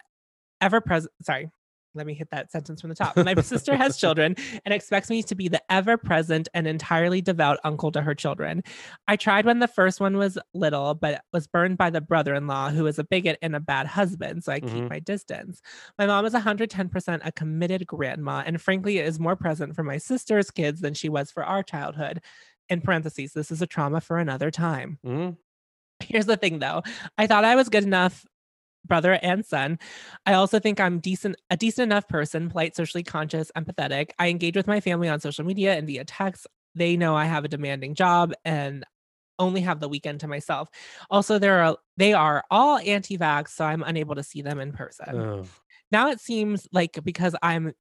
ever present. Sorry, let me hit that sentence from the top. My sister has (laughs) children and expects me to be the ever present and entirely devout uncle to her children. I tried when the first one was little, but was burned by the brother in law, who is a bigot and a bad husband. So I keep Mhm. my distance. My mom is 110% a committed grandma and frankly is more present for my sister's kids than she was for our childhood. In parentheses, this is a trauma for another time. Mm, Here's the thing though. I thought I was good enough brother and son. I also think I'm decent a decent enough person, polite, socially conscious, empathetic. I engage with my family on social media and via text. They know I have a demanding job and only have the weekend to myself. Also, there are they are all anti-vax, so I'm unable to see them in person oh, now it seems like because I'm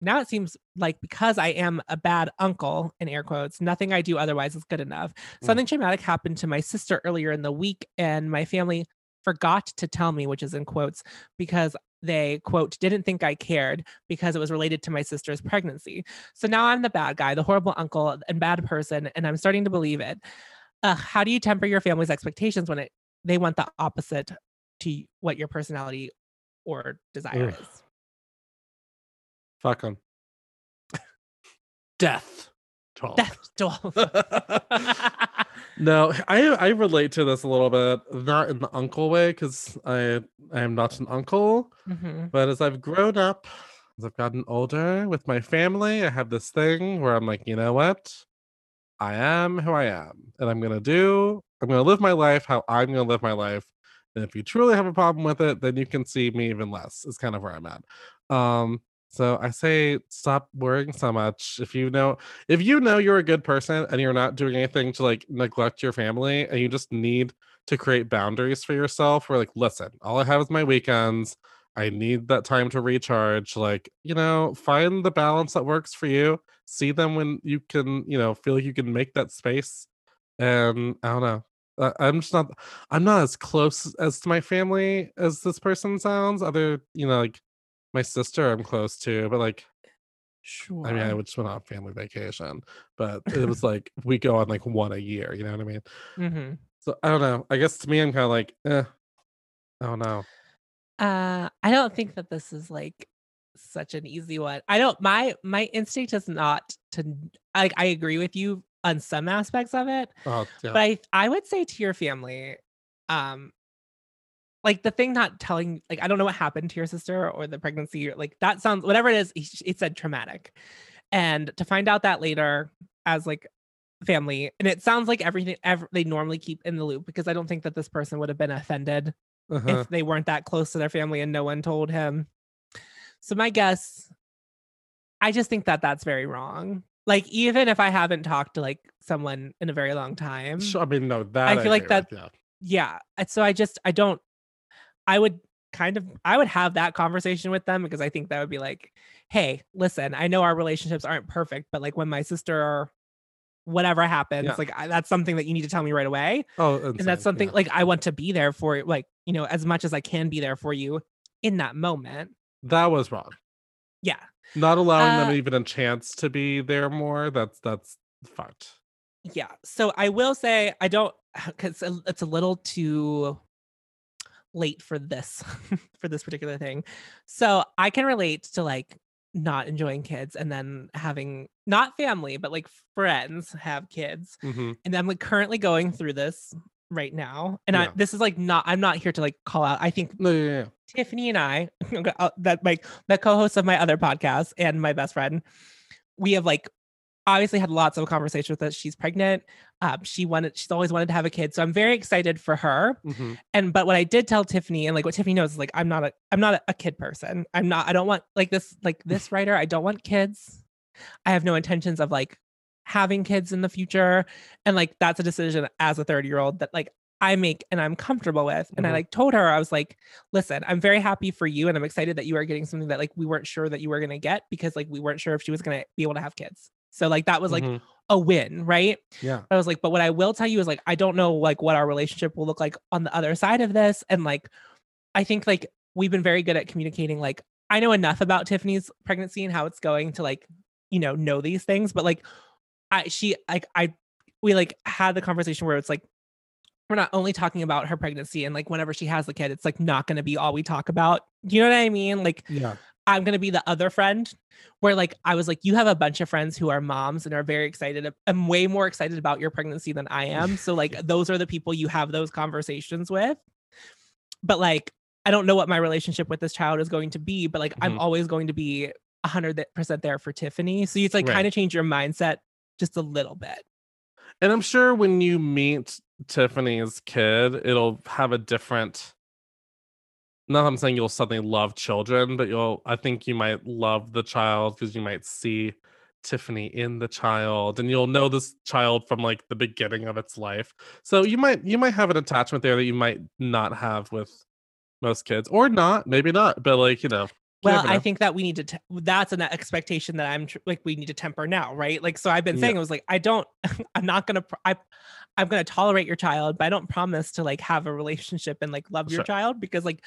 now it seems like because I am a bad uncle in air quotes, nothing I do otherwise is good enough. Mm. Something traumatic happened to my sister earlier in the week, and my family forgot to tell me, which is in quotes, because they quote didn't think I cared because it was related to my sister's pregnancy. So now I'm the bad guy, the horrible uncle and bad person, and I'm starting to believe it. Ugh, how do you temper your family's expectations when it they want the opposite to what your personality or desire Ugh. is? Fuck 'em. Death. to all of Death to all of us. No, I I relate to this a little bit, not in the uncle way, because I I am not an uncle, Mhm. but as I've grown up, as I've gotten older with my family, I have this thing where I'm like, you know what? I am who I am, and I'm gonna do. I'm gonna live my life how I'm gonna live my life. And if you truly have a problem with it, then you can see me even less. Is kind of where I'm at. Um, so I say stop worrying so much. If you know if you know you're a good person and you're not doing anything to like neglect your family and you just need to create boundaries for yourself where like listen all i have is my weekends i need that time to recharge like you know find the balance that works for you see them when you can you know feel like you can make that space and i don't know i'm just not i'm not as close as to my family as this person sounds other you know like my sister i'm close to but like Sure. I mean, I would just went on family vacation, but it was (laughs) like we go on like one a year. You know what I mean? hmm So I don't know. I guess to me, I'm kind of like, eh, I don't know. Uh, I don't think that this is like such an easy one. I don't. My my instinct is not to. Like, I agree with you on some aspects of it, Oh, yeah. but I I would say to your family, um, like the thing not telling, like I don't know what happened to your sister or the pregnancy, like that sounds whatever it is. It said traumatic, and to find out that later as like family, and it sounds like everything ever they normally keep in the loop because I don't think that this person would have been offended Uh-huh. if they weren't that close to their family and no one told him. So my guess, I just think that that's very wrong. Like even if I haven't talked to like someone in a very long time, Sure, I mean, no, that I feel like that- yeah. yeah. So I just I don't. I would kind of I would have that conversation with them because I think that would be like, hey, listen, I know our relationships aren't perfect, but like when my sister or whatever happens, Yeah. like I, that's something that you need to tell me right away Oh, and that's something yeah. like I want to be there for like you know as much as I can be there for you in that moment. that was wrong. Yeah. Not allowing Uh them even a chance to be there more. That's that's fucked. Yeah. So I will say I don't (sighs) because it's a little too late for this (laughs) for this particular thing. So I can relate to like not enjoying kids and then having not family but like friends have kids hmm and I'm like currently going through this right now and I this is like not I'm not here to like call out I think No, yeah, yeah. Tiffany and I (laughs) that like the co-host of my other podcast and my best friend we have like obviously had lots of conversation with us she's pregnant um she wanted she's always wanted to have a kid so I'm very excited for her hmm and but what I did tell Tiffany and like what Tiffany knows is like I'm not a I'm not a, kid person. I'm not I don't want like this like this (laughs) writer, I don't want kids. I have no intentions of like having kids in the future. And like that's a decision as a 30 year old that like I make and I'm comfortable with. And I Mhm. like told her, I was like, listen, I'm very happy for you. And I'm excited that you are getting something that like we weren't sure that you were gonna get because like we weren't sure if she was gonna be able to have kids. So like that was like Mhm. a win, right? yeah. I was like, but what I will tell you is like, I don't know like what our relationship will look like on the other side of this. And like, I think like we've been very good at communicating. Like, I know enough about Tiffany's pregnancy and how it's going to like, you know, know these things. But like, I, she, like, I, we like had the conversation where it's like, we're not only talking about her pregnancy and like whenever she has the kid, it's like not going to be all we talk about. Do you know what I mean? Like, Yeah. I'm gonna be the other friend where like I was like, you have a bunch of friends who are moms and are very excited. I'm way more excited about your pregnancy than I am. So (laughs) like those are the people you have those conversations with. But like I don't know what my relationship with this child is going to be, but like I'm Mhm. always going to be a hundred percent there for Tiffany. So it's like Right. kind of change your mindset just a little bit. And I'm sure when you meet Tiffany's kid, it'll have a different. Not I'm saying you'll suddenly love children, but you'll. I think you might love the child because you might see Tiffany in the child, and you'll know this child from like the beginning of its life. So you might you might have an attachment there that you might not have with most kids, or not, maybe not. But like you know, Well, I think that we need to. Te- that's an expectation that I'm tr- like we need to temper now, right? Like, so I've been Yeah. saying, I was like, I don't, (laughs) I'm not gonna, pr- I, I'm gonna tolerate your child, but I don't promise to like have a relationship and like love your Sure. child because like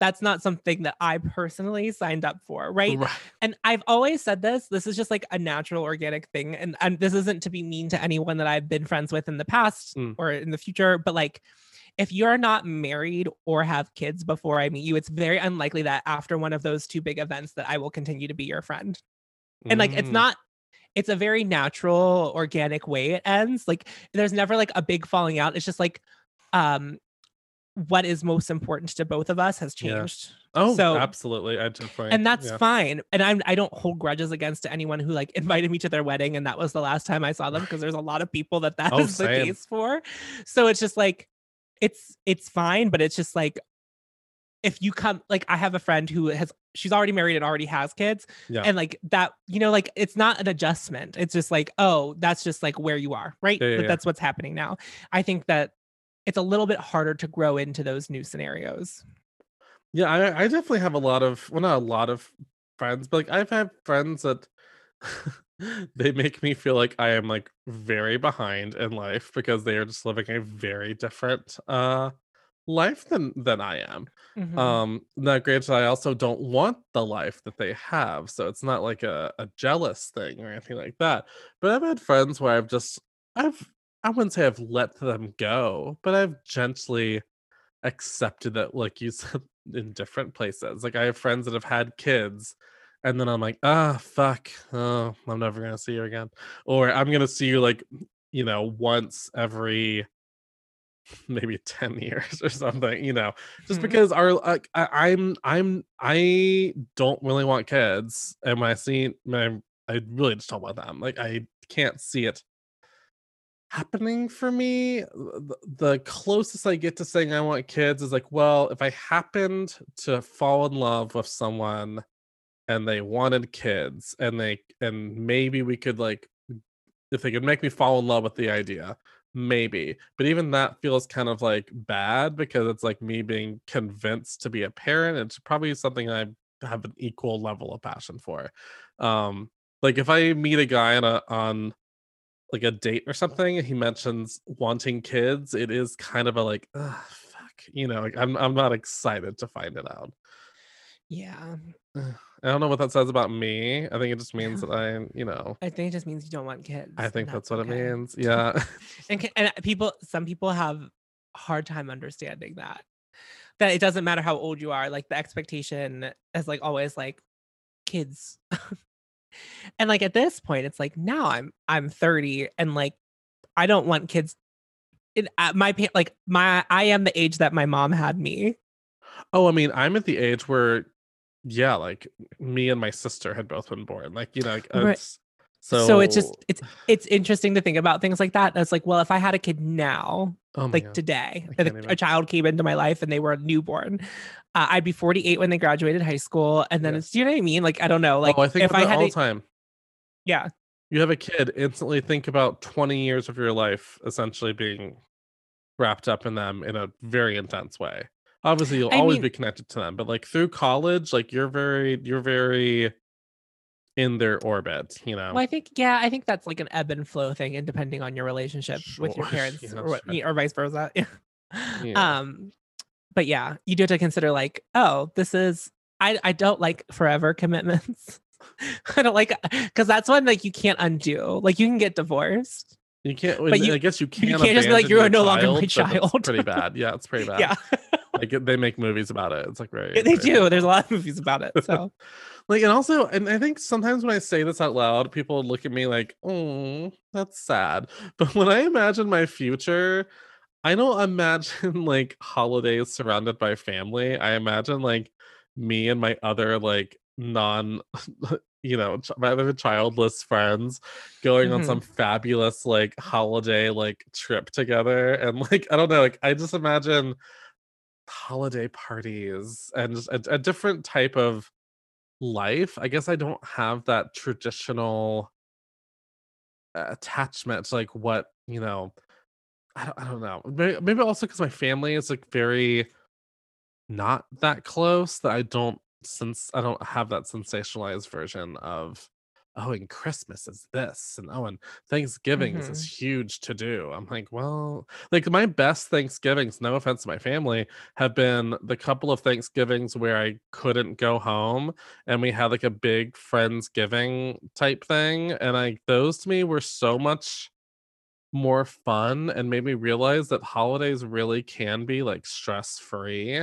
that's not something that I personally signed up for, right? Right. And I've always said this. This is just like a natural, organic thing, and and this isn't to be mean to anyone that I've been friends with in the past Mm. or in the future, but like if you're not married or have kids before I meet you, it's very unlikely that after one of those two big events that I will continue to be your friend. And like it's Mm. not it's a very natural, organic way it ends. Like there's never like a big falling out. It's just like um what is most important to both of us has Yeah. changed. Oh, so- absolutely. I definitely. And that's yeah. fine. And I'm I don't hold grudges against anyone who like (laughs) invited me to their wedding and that was the last time I saw them because there's a lot of people that that oh, is Oh, the same. case for. So it's just like it's it's fine, but it's just like if you come like I have a friend who has she's already married and already has kids Yeah. and like that you know like it's not an adjustment. It's just like oh, that's just like where you are, right? Yeah, yeah, yeah. That's what's happening now. I think that it's a little bit harder to grow into those new scenarios. Yeah, I, I definitely have a lot of well, not a lot of friends, but like I've had friends that (laughs) they make me feel like I am like very behind in life because they are just living a very different uh life than than I am. Mhm. Um now granted I also don't want the life that they have. So it's not like a, a jealous thing or anything like that. But I've had friends where I've just I've I wouldn't say I've let them go, but I've gently accepted that like you (laughs) said in different places. Like I have friends that have had kids and then I'm like, ah fuck. Oh, I'm never gonna see you again. Or I'm gonna see you like, you know, once every (laughs) maybe 10 (laughs) years or something, you know. Just Mhm. because our like I, I'm I'm I don't really want kids. And when I see my I really just don't want them. Like I can't see it happening for me the, closest i get to saying i want kids is like well if i happened to fall in love with someone and they wanted kids and they and maybe we could like if they could make me fall in love with the idea maybe. But even that feels kind of like bad because it's like me being convinced to be a parent it's probably something i have an equal level of passion for. Um like if i meet a guy on a on like a date or something he mentions wanting kids it is kind of a like Ugh, fuck you know like i'm i'm not excited to find it out Yeah. I don't know what that says about me. I think it just means that I, you know, I think it just means you don't want kids. I think that's what okay. it means. Yeah. (laughs) And and uh, people some people have a hard time understanding that. That it doesn't matter how old you are, like the expectation is like always like kids. (laughs) and like at this point it's like now I'm I'm 30 and like I don't want kids it, at my like my I am the age that my mom had me. oh, I mean, I'm at the age where, yeah, like me and my sister had both been born. Like, you know, like, Right. it's, so, So, it's just it's it's interesting to think about things like that. That's like, well, if I had a kid now, oh like God. today, a, a child came into my life and they were a newborn, uh, I'd be 48 when they graduated high school, and then Yeah. it's do you know what I mean? Like I don't know, like oh, I think if about I had all a, time. yeah, You have a kid, instantly think about 20 years of your life essentially being wrapped up in them in a very intense way. Obviously, you'll I always mean- be connected to them, but like through college, like you're very, you're very in their orbit, you know? well, I think yeah, I think that's like an ebb and flow thing, and depending on your relationship with your (laughs) parents yeah, or what, or vice versa. (laughs) Yeah. Um, but yeah, you do have to consider like, oh, this is I I don't like forever commitments. (laughs) I don't like because that's one like you can't undo. Like you can get divorced. You can't. But you- I guess you can't. You can't just be like, "You're your no longer my child." pretty bad. Yeah, it's pretty (laughs) bad. Yeah, like they make movies about it. It's like (laughs) very. they very do. There's a lot of movies about it. So Like and also, and I think sometimes when I say this out loud, people look at me like, "Oh, that's sad." But when I imagine my future, I don't imagine (laughs) like holidays surrounded by family. I imagine like me and my other like non (laughs) you know ch- my other childless friends going on Mhm. some fabulous like holiday like trip together and like i don't know like i just imagine holiday parties and a, a different type of life i guess i don't have that traditional uh, attachment to like what you know i don't, I don't know. Maybe, maybe also because my family is like very not that close that i don't since i don't have that sensationalized version of oh and christmas is this and oh and thanksgiving is this mm-hmm. huge to do. I'm like well like my best thanksgivings no offense to my family have been the couple of thanksgivings where i couldn't go home and we had like a big friendsgiving type thing and like those to me were so much more fun and made me realize that holidays really can be like stress free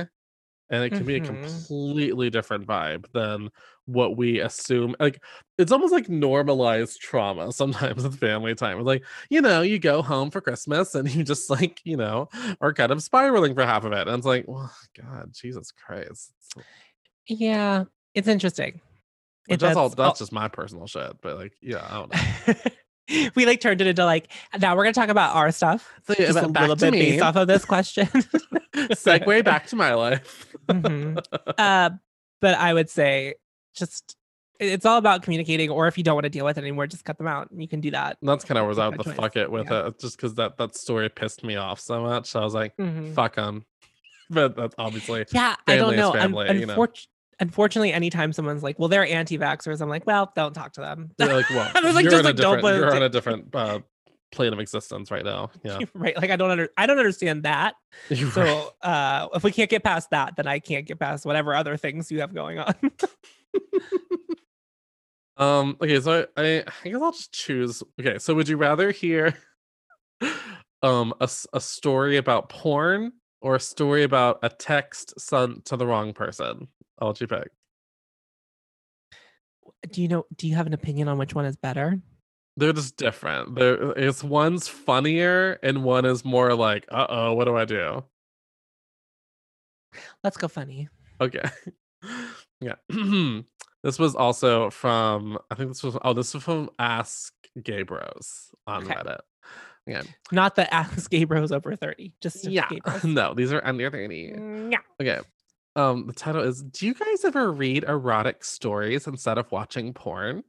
and it can be a Mhm. completely different vibe than what we assume like it's almost like normalized trauma (laughs) sometimes with family time It's like you know you go home for christmas and you just like you know are kind of spiraling for half of it and it's like well god jesus christ yeah, it's interesting. It- that's all that's all- that's just my personal shit but like yeah i don't know (laughs) (laughs) (laughs) we like turned it into like now we're gonna talk about our stuff. so yeah, Just a little bit me based off of this question. (laughs) segue back to my life Mhm. (laughs) uh, but I would say just it's all about communicating, or if you don't want to deal with it anymore, just cut them out. You can do that. that's kind of where I was out the choice. fuck it with Yeah. it just because that that story pissed me off so much i was like Mhm. fuck them but that's obviously Yeah, I don't family know. Family, you know. Unfor- Unfortunately, anytime someone's like, "Well, they're anti-vaxxers," I'm like, "Well, don't talk to them." They're like, (laughs) well, I was like, you're, just on a like, don't different, you're on a (laughs) different uh, plane of existence right now. (laughs) Yeah. right? Like, I don't under, I don't understand that. You're So, right. uh, if we can't get past that, then I can't get past whatever other things you have going on. Um, okay, so I, I, I guess I'll just choose. Okay, so would you rather hear um a, a story about porn or a story about a text sent to the wrong person? You pick. do you know? Do you have an opinion on which one is better? They're just different. There is one's funnier and one is more like, uh oh, what do I do? Let's go funny. Okay. (laughs) yeah. (clears throat) this was also from I think this was oh this was from Ask Gay Bros on Okay. Reddit. Yeah. Not the (laughs) ask gay bros over 30. Just Yeah. gay (laughs) bros. no, these are under 30. Yeah. Okay. Um the title is Do you guys ever read erotic stories instead of watching porn?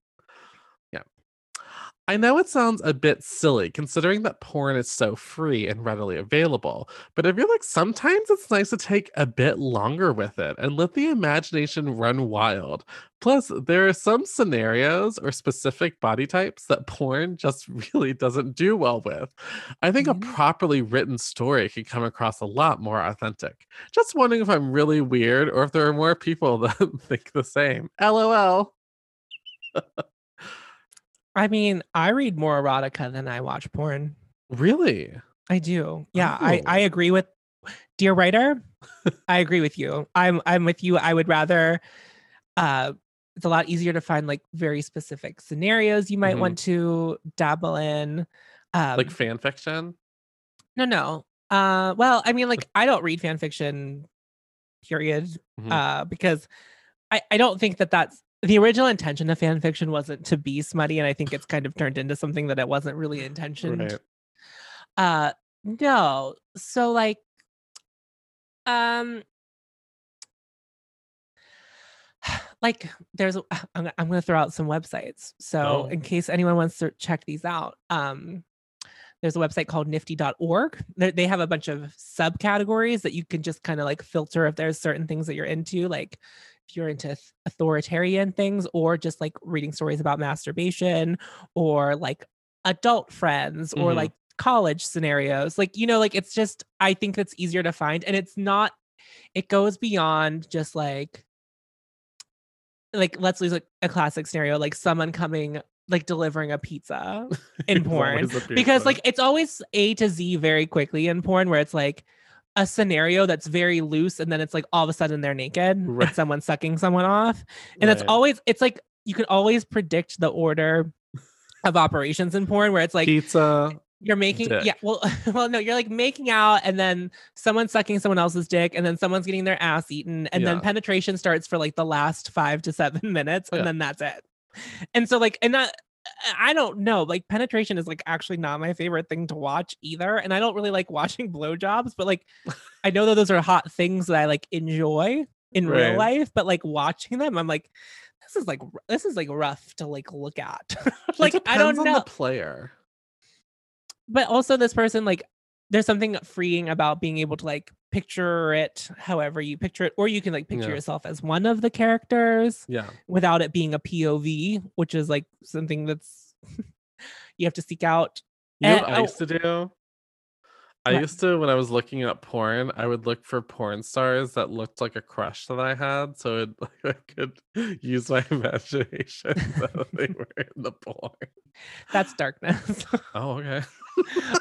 I know it sounds a bit silly considering that porn is so free and readily available, but I feel like sometimes it's nice to take a bit longer with it and let the imagination run wild. Plus, there are some scenarios or specific body types that porn just (laughs) really doesn't do well with. I think a Mhm. properly written story can come across a lot more authentic. Just wondering if I'm really weird or if there are more people (laughs) that think the same. LOL. (laughs) I mean, I read more erotica than I watch porn. Really? I do. Yeah, I I Oh. agree with dear writer. I (laughs) agree with you. I'm I'm with you. I would rather uh it's a lot easier to find like very specific scenarios you might Mhm. want to dabble in. Um Like fan fiction? no no. Uh well, I mean like I don't read fan fiction period Mhm. uh because I I don't think that that's the original intention of fan fiction wasn't to be smutty and I think it's kind of turned into something that it wasn't really intentioned Right. Uh no. So like um (sighs) like there's (sighs) I'm, gonna- I'm going to throw out some websites. So Oh. in case anyone wants to check these out, um there's a website called nifty.org. They they have a bunch of subcategories that you can just kind of like filter if there's certain things that you're into like if you're into th- authoritarian things or just like reading stories about masturbation or like adult friends or Mhm. like college scenarios like you know like it's just i think it's easier to find and it's not it goes beyond just like like let's lose a, a classic scenario like someone coming like delivering a pizza (laughs) in porn always a because like it's always a to z very quickly in porn where it's like a scenario that's very loose and then it's like all of a sudden they're naked Right. and someone's sucking someone off and it's always it's like you can always predict the order of operations in porn where it's like pizza. you're making yeah well (laughs) well no you're like making out and then someone's sucking someone else's dick and then someone's getting their ass eaten and then penetration starts for like the last five to seven (laughs) minutes and Yeah. then that's it and so like and that I don't know. Like penetration is like actually not my favorite thing to watch either. And I don't really like watching (laughs) blowjobs, but like (laughs) I know that those are hot things that I like enjoy in real life, but like watching them, I'm like, this is like this is like rough to like look at. (laughs) Like I don't know the player. but also this person like there's something freeing about being able to like picture it however you picture it or you can like picture Yeah. yourself as one of the characters Yeah. without it being a pov which is like something that's (laughs) you have to seek out You know Eh, what I oh. used to do? I What? used to when I was looking up porn, I would look for porn stars that looked like a crush that I had, so it, (laughs) I could use my (laughs) imagination (laughs) that they were in the porn. that's darkness Oh, okay.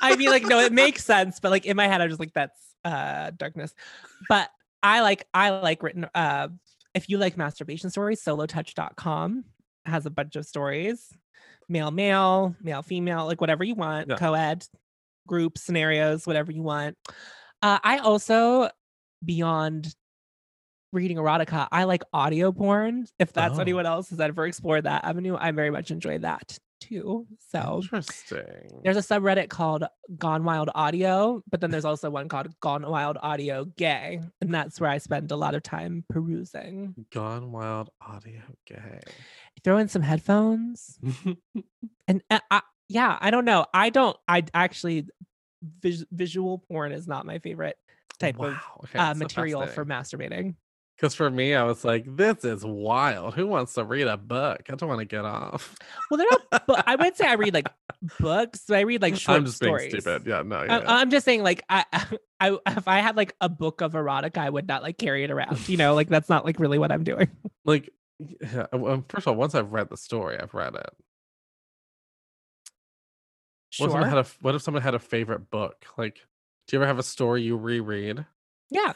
i mean like no it makes sense but like in my head i'm just like that's uh darkness but i like i like written uh if you like masturbation stories solotouch.com has a bunch of stories male male male female like whatever you want Yeah. co-ed group scenarios whatever you want uh i also beyond reading erotica i like audio porn if that's Oh. anyone else has ever explored that avenue i very much enjoy that too so Interesting. there's a subreddit called Gone Wild Audio, but then there's also one called Gone Wild Audio Gay, and that's where I spend a lot of time perusing. Gone Wild Audio Gay. Throw in some headphones, (laughs) and uh, I, yeah, I don't know. I don't. I actually vis- visual porn is not my favorite type of okay, uh, so material for masturbating. Because for me, I was like, this is wild. Who wants to read a book? I don't want to get off. Well, they're not. but I would say I read like (laughs) books. But I read like short I'm just stories. being stupid. Yeah, no, I- yeah. I'm just saying, like, I, (laughs) I, if I had like a book of erotica, I would not like carry it around. You know, like that's not like really what I'm doing. like yeah, well, first of all, once I've read the story, I've read it. What if, someone had a, what if someone had a favorite book? Like, do you ever have a story you reread? Yeah.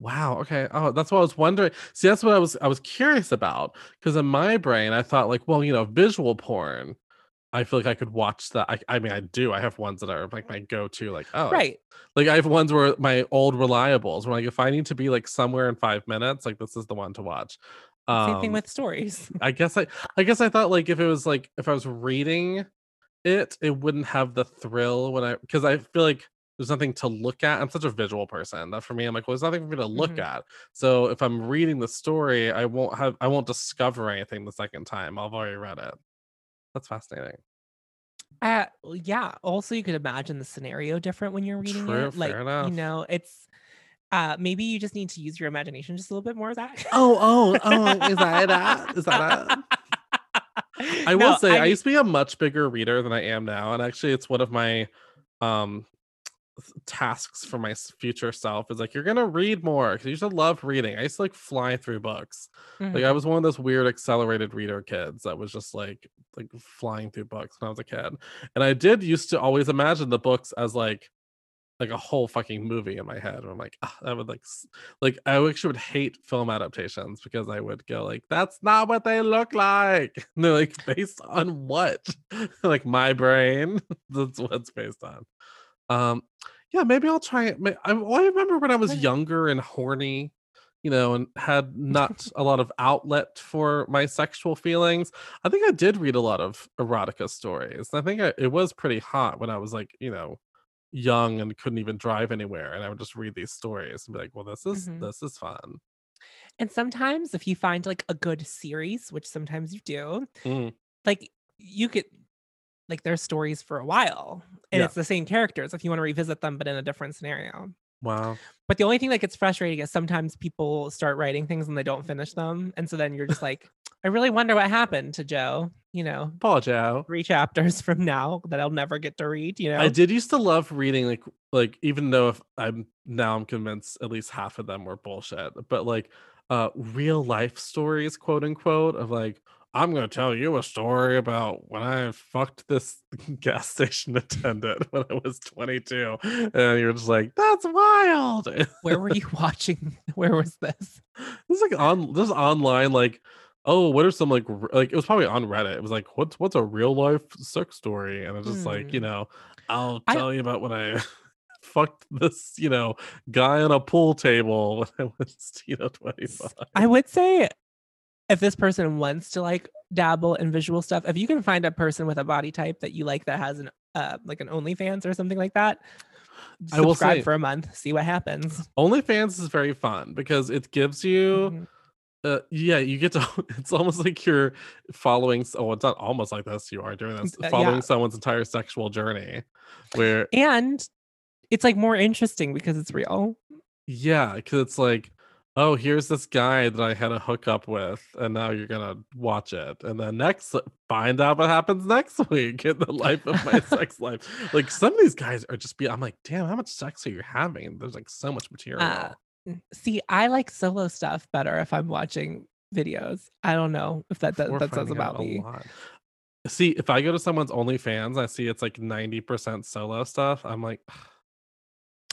Wow. Okay. Oh, that's what I was wondering. See, that's what I was I was curious about because in my brain I thought like, well, you know, visual porn. I feel like I could watch that. I, I mean, I do. I have ones that are like my go-to. Like, oh, Right. Like I have ones where my old reliables. Where like if I need to be like somewhere in five minutes, like this is the one to watch. Same thing Um, with stories. I guess I I guess I thought like if it was like if I was reading it, it wouldn't have the thrill when I because I feel like there's nothing to look at. I'm such a visual person that for me, I'm like, well, there's nothing for me to look Mhm. at. So if I'm reading the story, I won't have I won't discover anything the second time. I've already read it. That's fascinating. Uh, yeah. Also, you could imagine the scenario different when you're reading True, it. Like, fair you know, it's uh maybe you just need to use your imagination just a little bit more, Zach. Oh, oh, oh, is that it? (laughs) Is that it? (laughs) I will No, say I, mean- used to be a much bigger reader than I am now, and actually, it's one of my um tasks for my future self is like you're gonna read more because I used to love reading. I used to like fly through books. Like Mhm. I was one of those weird accelerated reader kids that was just like like flying through books when I was a kid, and I did used to always imagine the books as like like a whole fucking movie in my head. And I'm like, "Ah, I would like, like I actually would hate film adaptations because I would go like, that's not what they look like. And (laughs) they're like, based on what? (laughs) like my brain. (laughs) that's what's based on. Um, yeah, maybe I'll try it. I, I remember when I was younger and horny, you know, and had not a lot of outlet for my sexual feelings. I think I did read a lot of erotica stories. I think I, it was pretty hot when I was like, you know, young and couldn't even drive anywhere and i would just read these stories and be like well this is Mhm. this is fun And sometimes if you find like a good series, which sometimes you do, Mm. like you could like there's stories for a while and Yeah. it's the same characters if you want to revisit them but in a different scenario. wow But the only thing that gets frustrating is sometimes people start writing things and they don't finish them. And so then you're just like, I really wonder what happened to Joe, you know, paul joe three chapters (laughs) from now that I'll never get to read, you know. i did used to love reading like like even though if i'm now i'm convinced at least half of them were bullshit but like uh real life stories quote unquote of like i'm gonna tell you a story about when i fucked this (laughs) gas station (laughs) attendant when i was 22 and you're just like that's wild Where were you watching? Where was this? This is like on this online like oh what are some like r- like it was probably on Reddit. It was like what's what's a real life sex story and it's just like you Hmm. know I'll I- tell you about when I (laughs) fucked this you know guy on a pool table when I was you know 25. I would say if this person wants to like dabble in visual stuff, if you can find a person with a body type that you like that has an uh like an OnlyFans or something like that, I will subscribe say- for a month, see what happens. OnlyFans is very fun because it gives you Mhm. Uh, yeah, you get to. (laughs) It's almost like you're following. Oh, it's not almost like this. You are doing this, Uh, yeah. following someone's entire sexual journey, where And it's like more interesting because it's real. Yeah, because it's like, oh, here's this guy that I had a hookup with, and now you're gonna watch it, and then next find out what happens next (laughs) week in the life of my (laughs) sex life. Like some of these guys are just be. I'm like, damn, how much sex are you having? There's like so much material. Uh, See, I like solo stuff better if I'm watching videos. I don't know if that We're that says about me. lot. See, if I go to someone's OnlyFans, I see it's like 90% solo stuff. I'm like,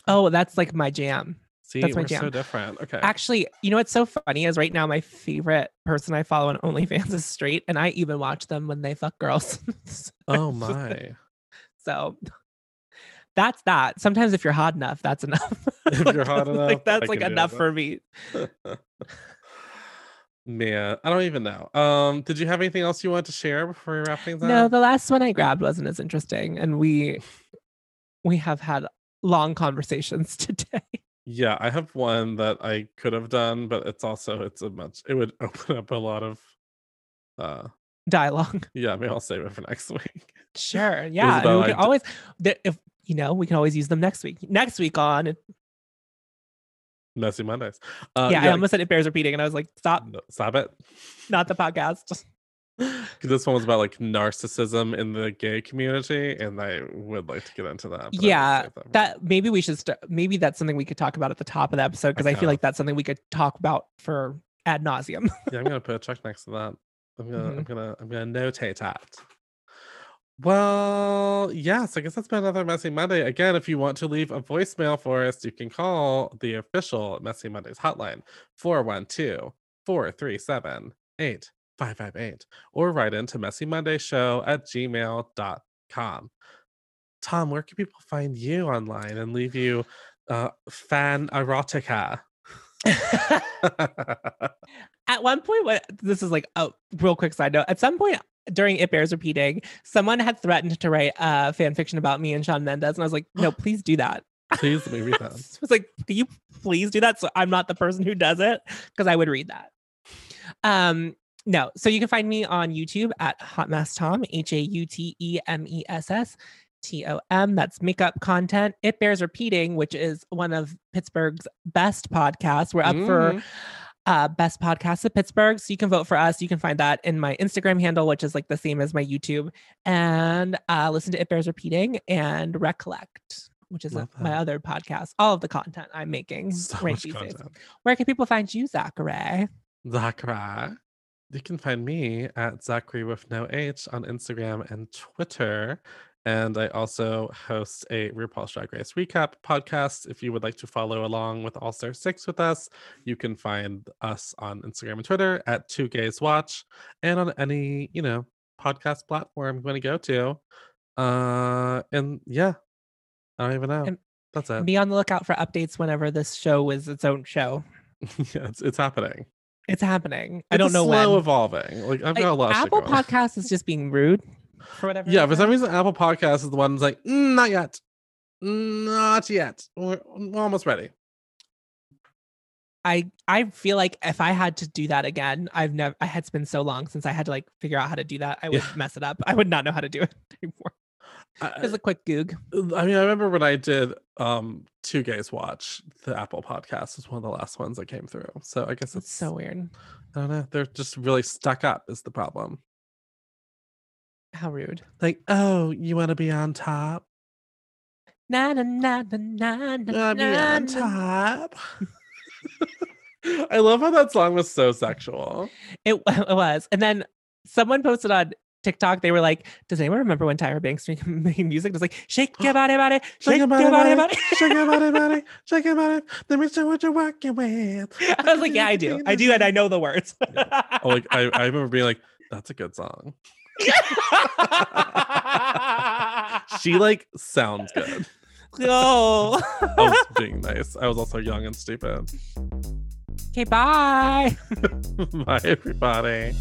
Oh, that's like my jam. see, That's my we're so different. Okay. Actually, you know what's so funny is right now my favorite person I follow on OnlyFans (laughs) is straight, and I even watch them when they fuck girls. (laughs) Oh my. So that's that. Sometimes if you're hot enough, that's enough. (laughs) If you're hot enough, like I that's like enough that. for me. (laughs) Man, I don't even know. Um, did you have anything else you wanted to share before we wrap things up? No, the last one I grabbed wasn't as interesting, and we we have had long conversations (laughs) today. Yeah, I have one that I could have done, but it's also it's a much it would open up a lot of uh Dialogue. yeah, maybe I'll save it for next week. Sure. Yeah. about, we like, can always if you know, we can always use them next week. Next week on Messy Mondays. Uh yeah, I almost said it bears repeating, and I was like, stop, no, stop it. not the podcast. (laughs) 'Cause this one was about like narcissism in the gay community, and I would like to get into that. but I will yeah, for- that maybe we should start. Maybe that's something we could talk about at the top of the episode because I, feel like that's something we could talk about for ad nauseum. yeah, I'm gonna put a check next to that. I'm gonna, I'm Mhm. gonna, I'm gonna notate that. Well, yes, I guess that's been another Messy Monday. Again, if you want to leave a voicemail for us, you can call the official Messy Mondays hotline 412 437 8558 or write into Messy Monday Show at gmail.com. Tom, where can people find you online and leave you uh, fan erotica? (laughs) at one point, this is like a real quick side note. At some point during It Bears Repeating, someone had threatened to write uh, fan fiction about me and Shawn Mendes, and I was like, no, (gasps) please do that. Please let me read (laughs) that. I was like, can you please do that? So I'm not the person who does it because I would read that. Um, No. So you can find me on YouTube at Haute Mess Tom, H A U T E M E S S T O M. That's makeup content. It bears repeating, which is one of Pittsburgh's best podcasts. We're up for Mm. Uh, best podcast of Pittsburgh. So you can vote for us. You can find that in my Instagram handle, which is like the same as my YouTube, and uh, listen to It Bears Repeating and Recollect, which is a, my other podcast. All of the content I'm making (laughs) So right much these days. content. Where can people find you, Zachary? Zachary. You can find me at Zachary with no H on Instagram and Twitter. And I also host a RuPaul's Drag Race recap podcast. If you would like to follow along with All Star 6 with us, you can find us on Instagram and Twitter at Two Gays Watch and on any, you know, podcast platform you want to go to. Uh and yeah, I don't even know. And- That's it. Be on the lookout for updates whenever this show is its own show. (laughs) yeah, it's, it's happening. It's happening. I don't know slow when. evolving. Like I've Like, got a lot of Apple. Podcast is just being rude for whatever. Yeah, for some reason. reason, Apple Podcast is the one that's like, "Mm, not yet, not yet. We're, we're almost ready. I I feel like if I had to do that again, I've never. I had it's been so long since I had to like figure out how to do that. I would Yeah. mess it up. I would not know how to do it (laughs) anymore. Just a quick goog. I mean, I remember when I did um Two Gays Watch, the Apple Podcast was one of the last ones that came through. So I guess It's it's so weird. I don't know. They're just really stuck up is the problem. How rude. Like, oh, you want to be on top? Na na na na na na be on top? (laughs) I love how that song was so sexual. It, (laughs) it was, and then someone posted on TikTok. They were like, "Does anyone remember when Tyra Banks made (laughs) music?" It was like, "Shake your (gasps) body, body, shake your body, body." Shake your body, body, shake your body. Let me see what you're working with. I was like, "Yeah, I do. I do, and I know the words." Oh, like I, I remember being like, that's a good song. She like sounds good. no. I was being nice. I was also young and stupid. okay, bye. (laughs) Bye, everybody.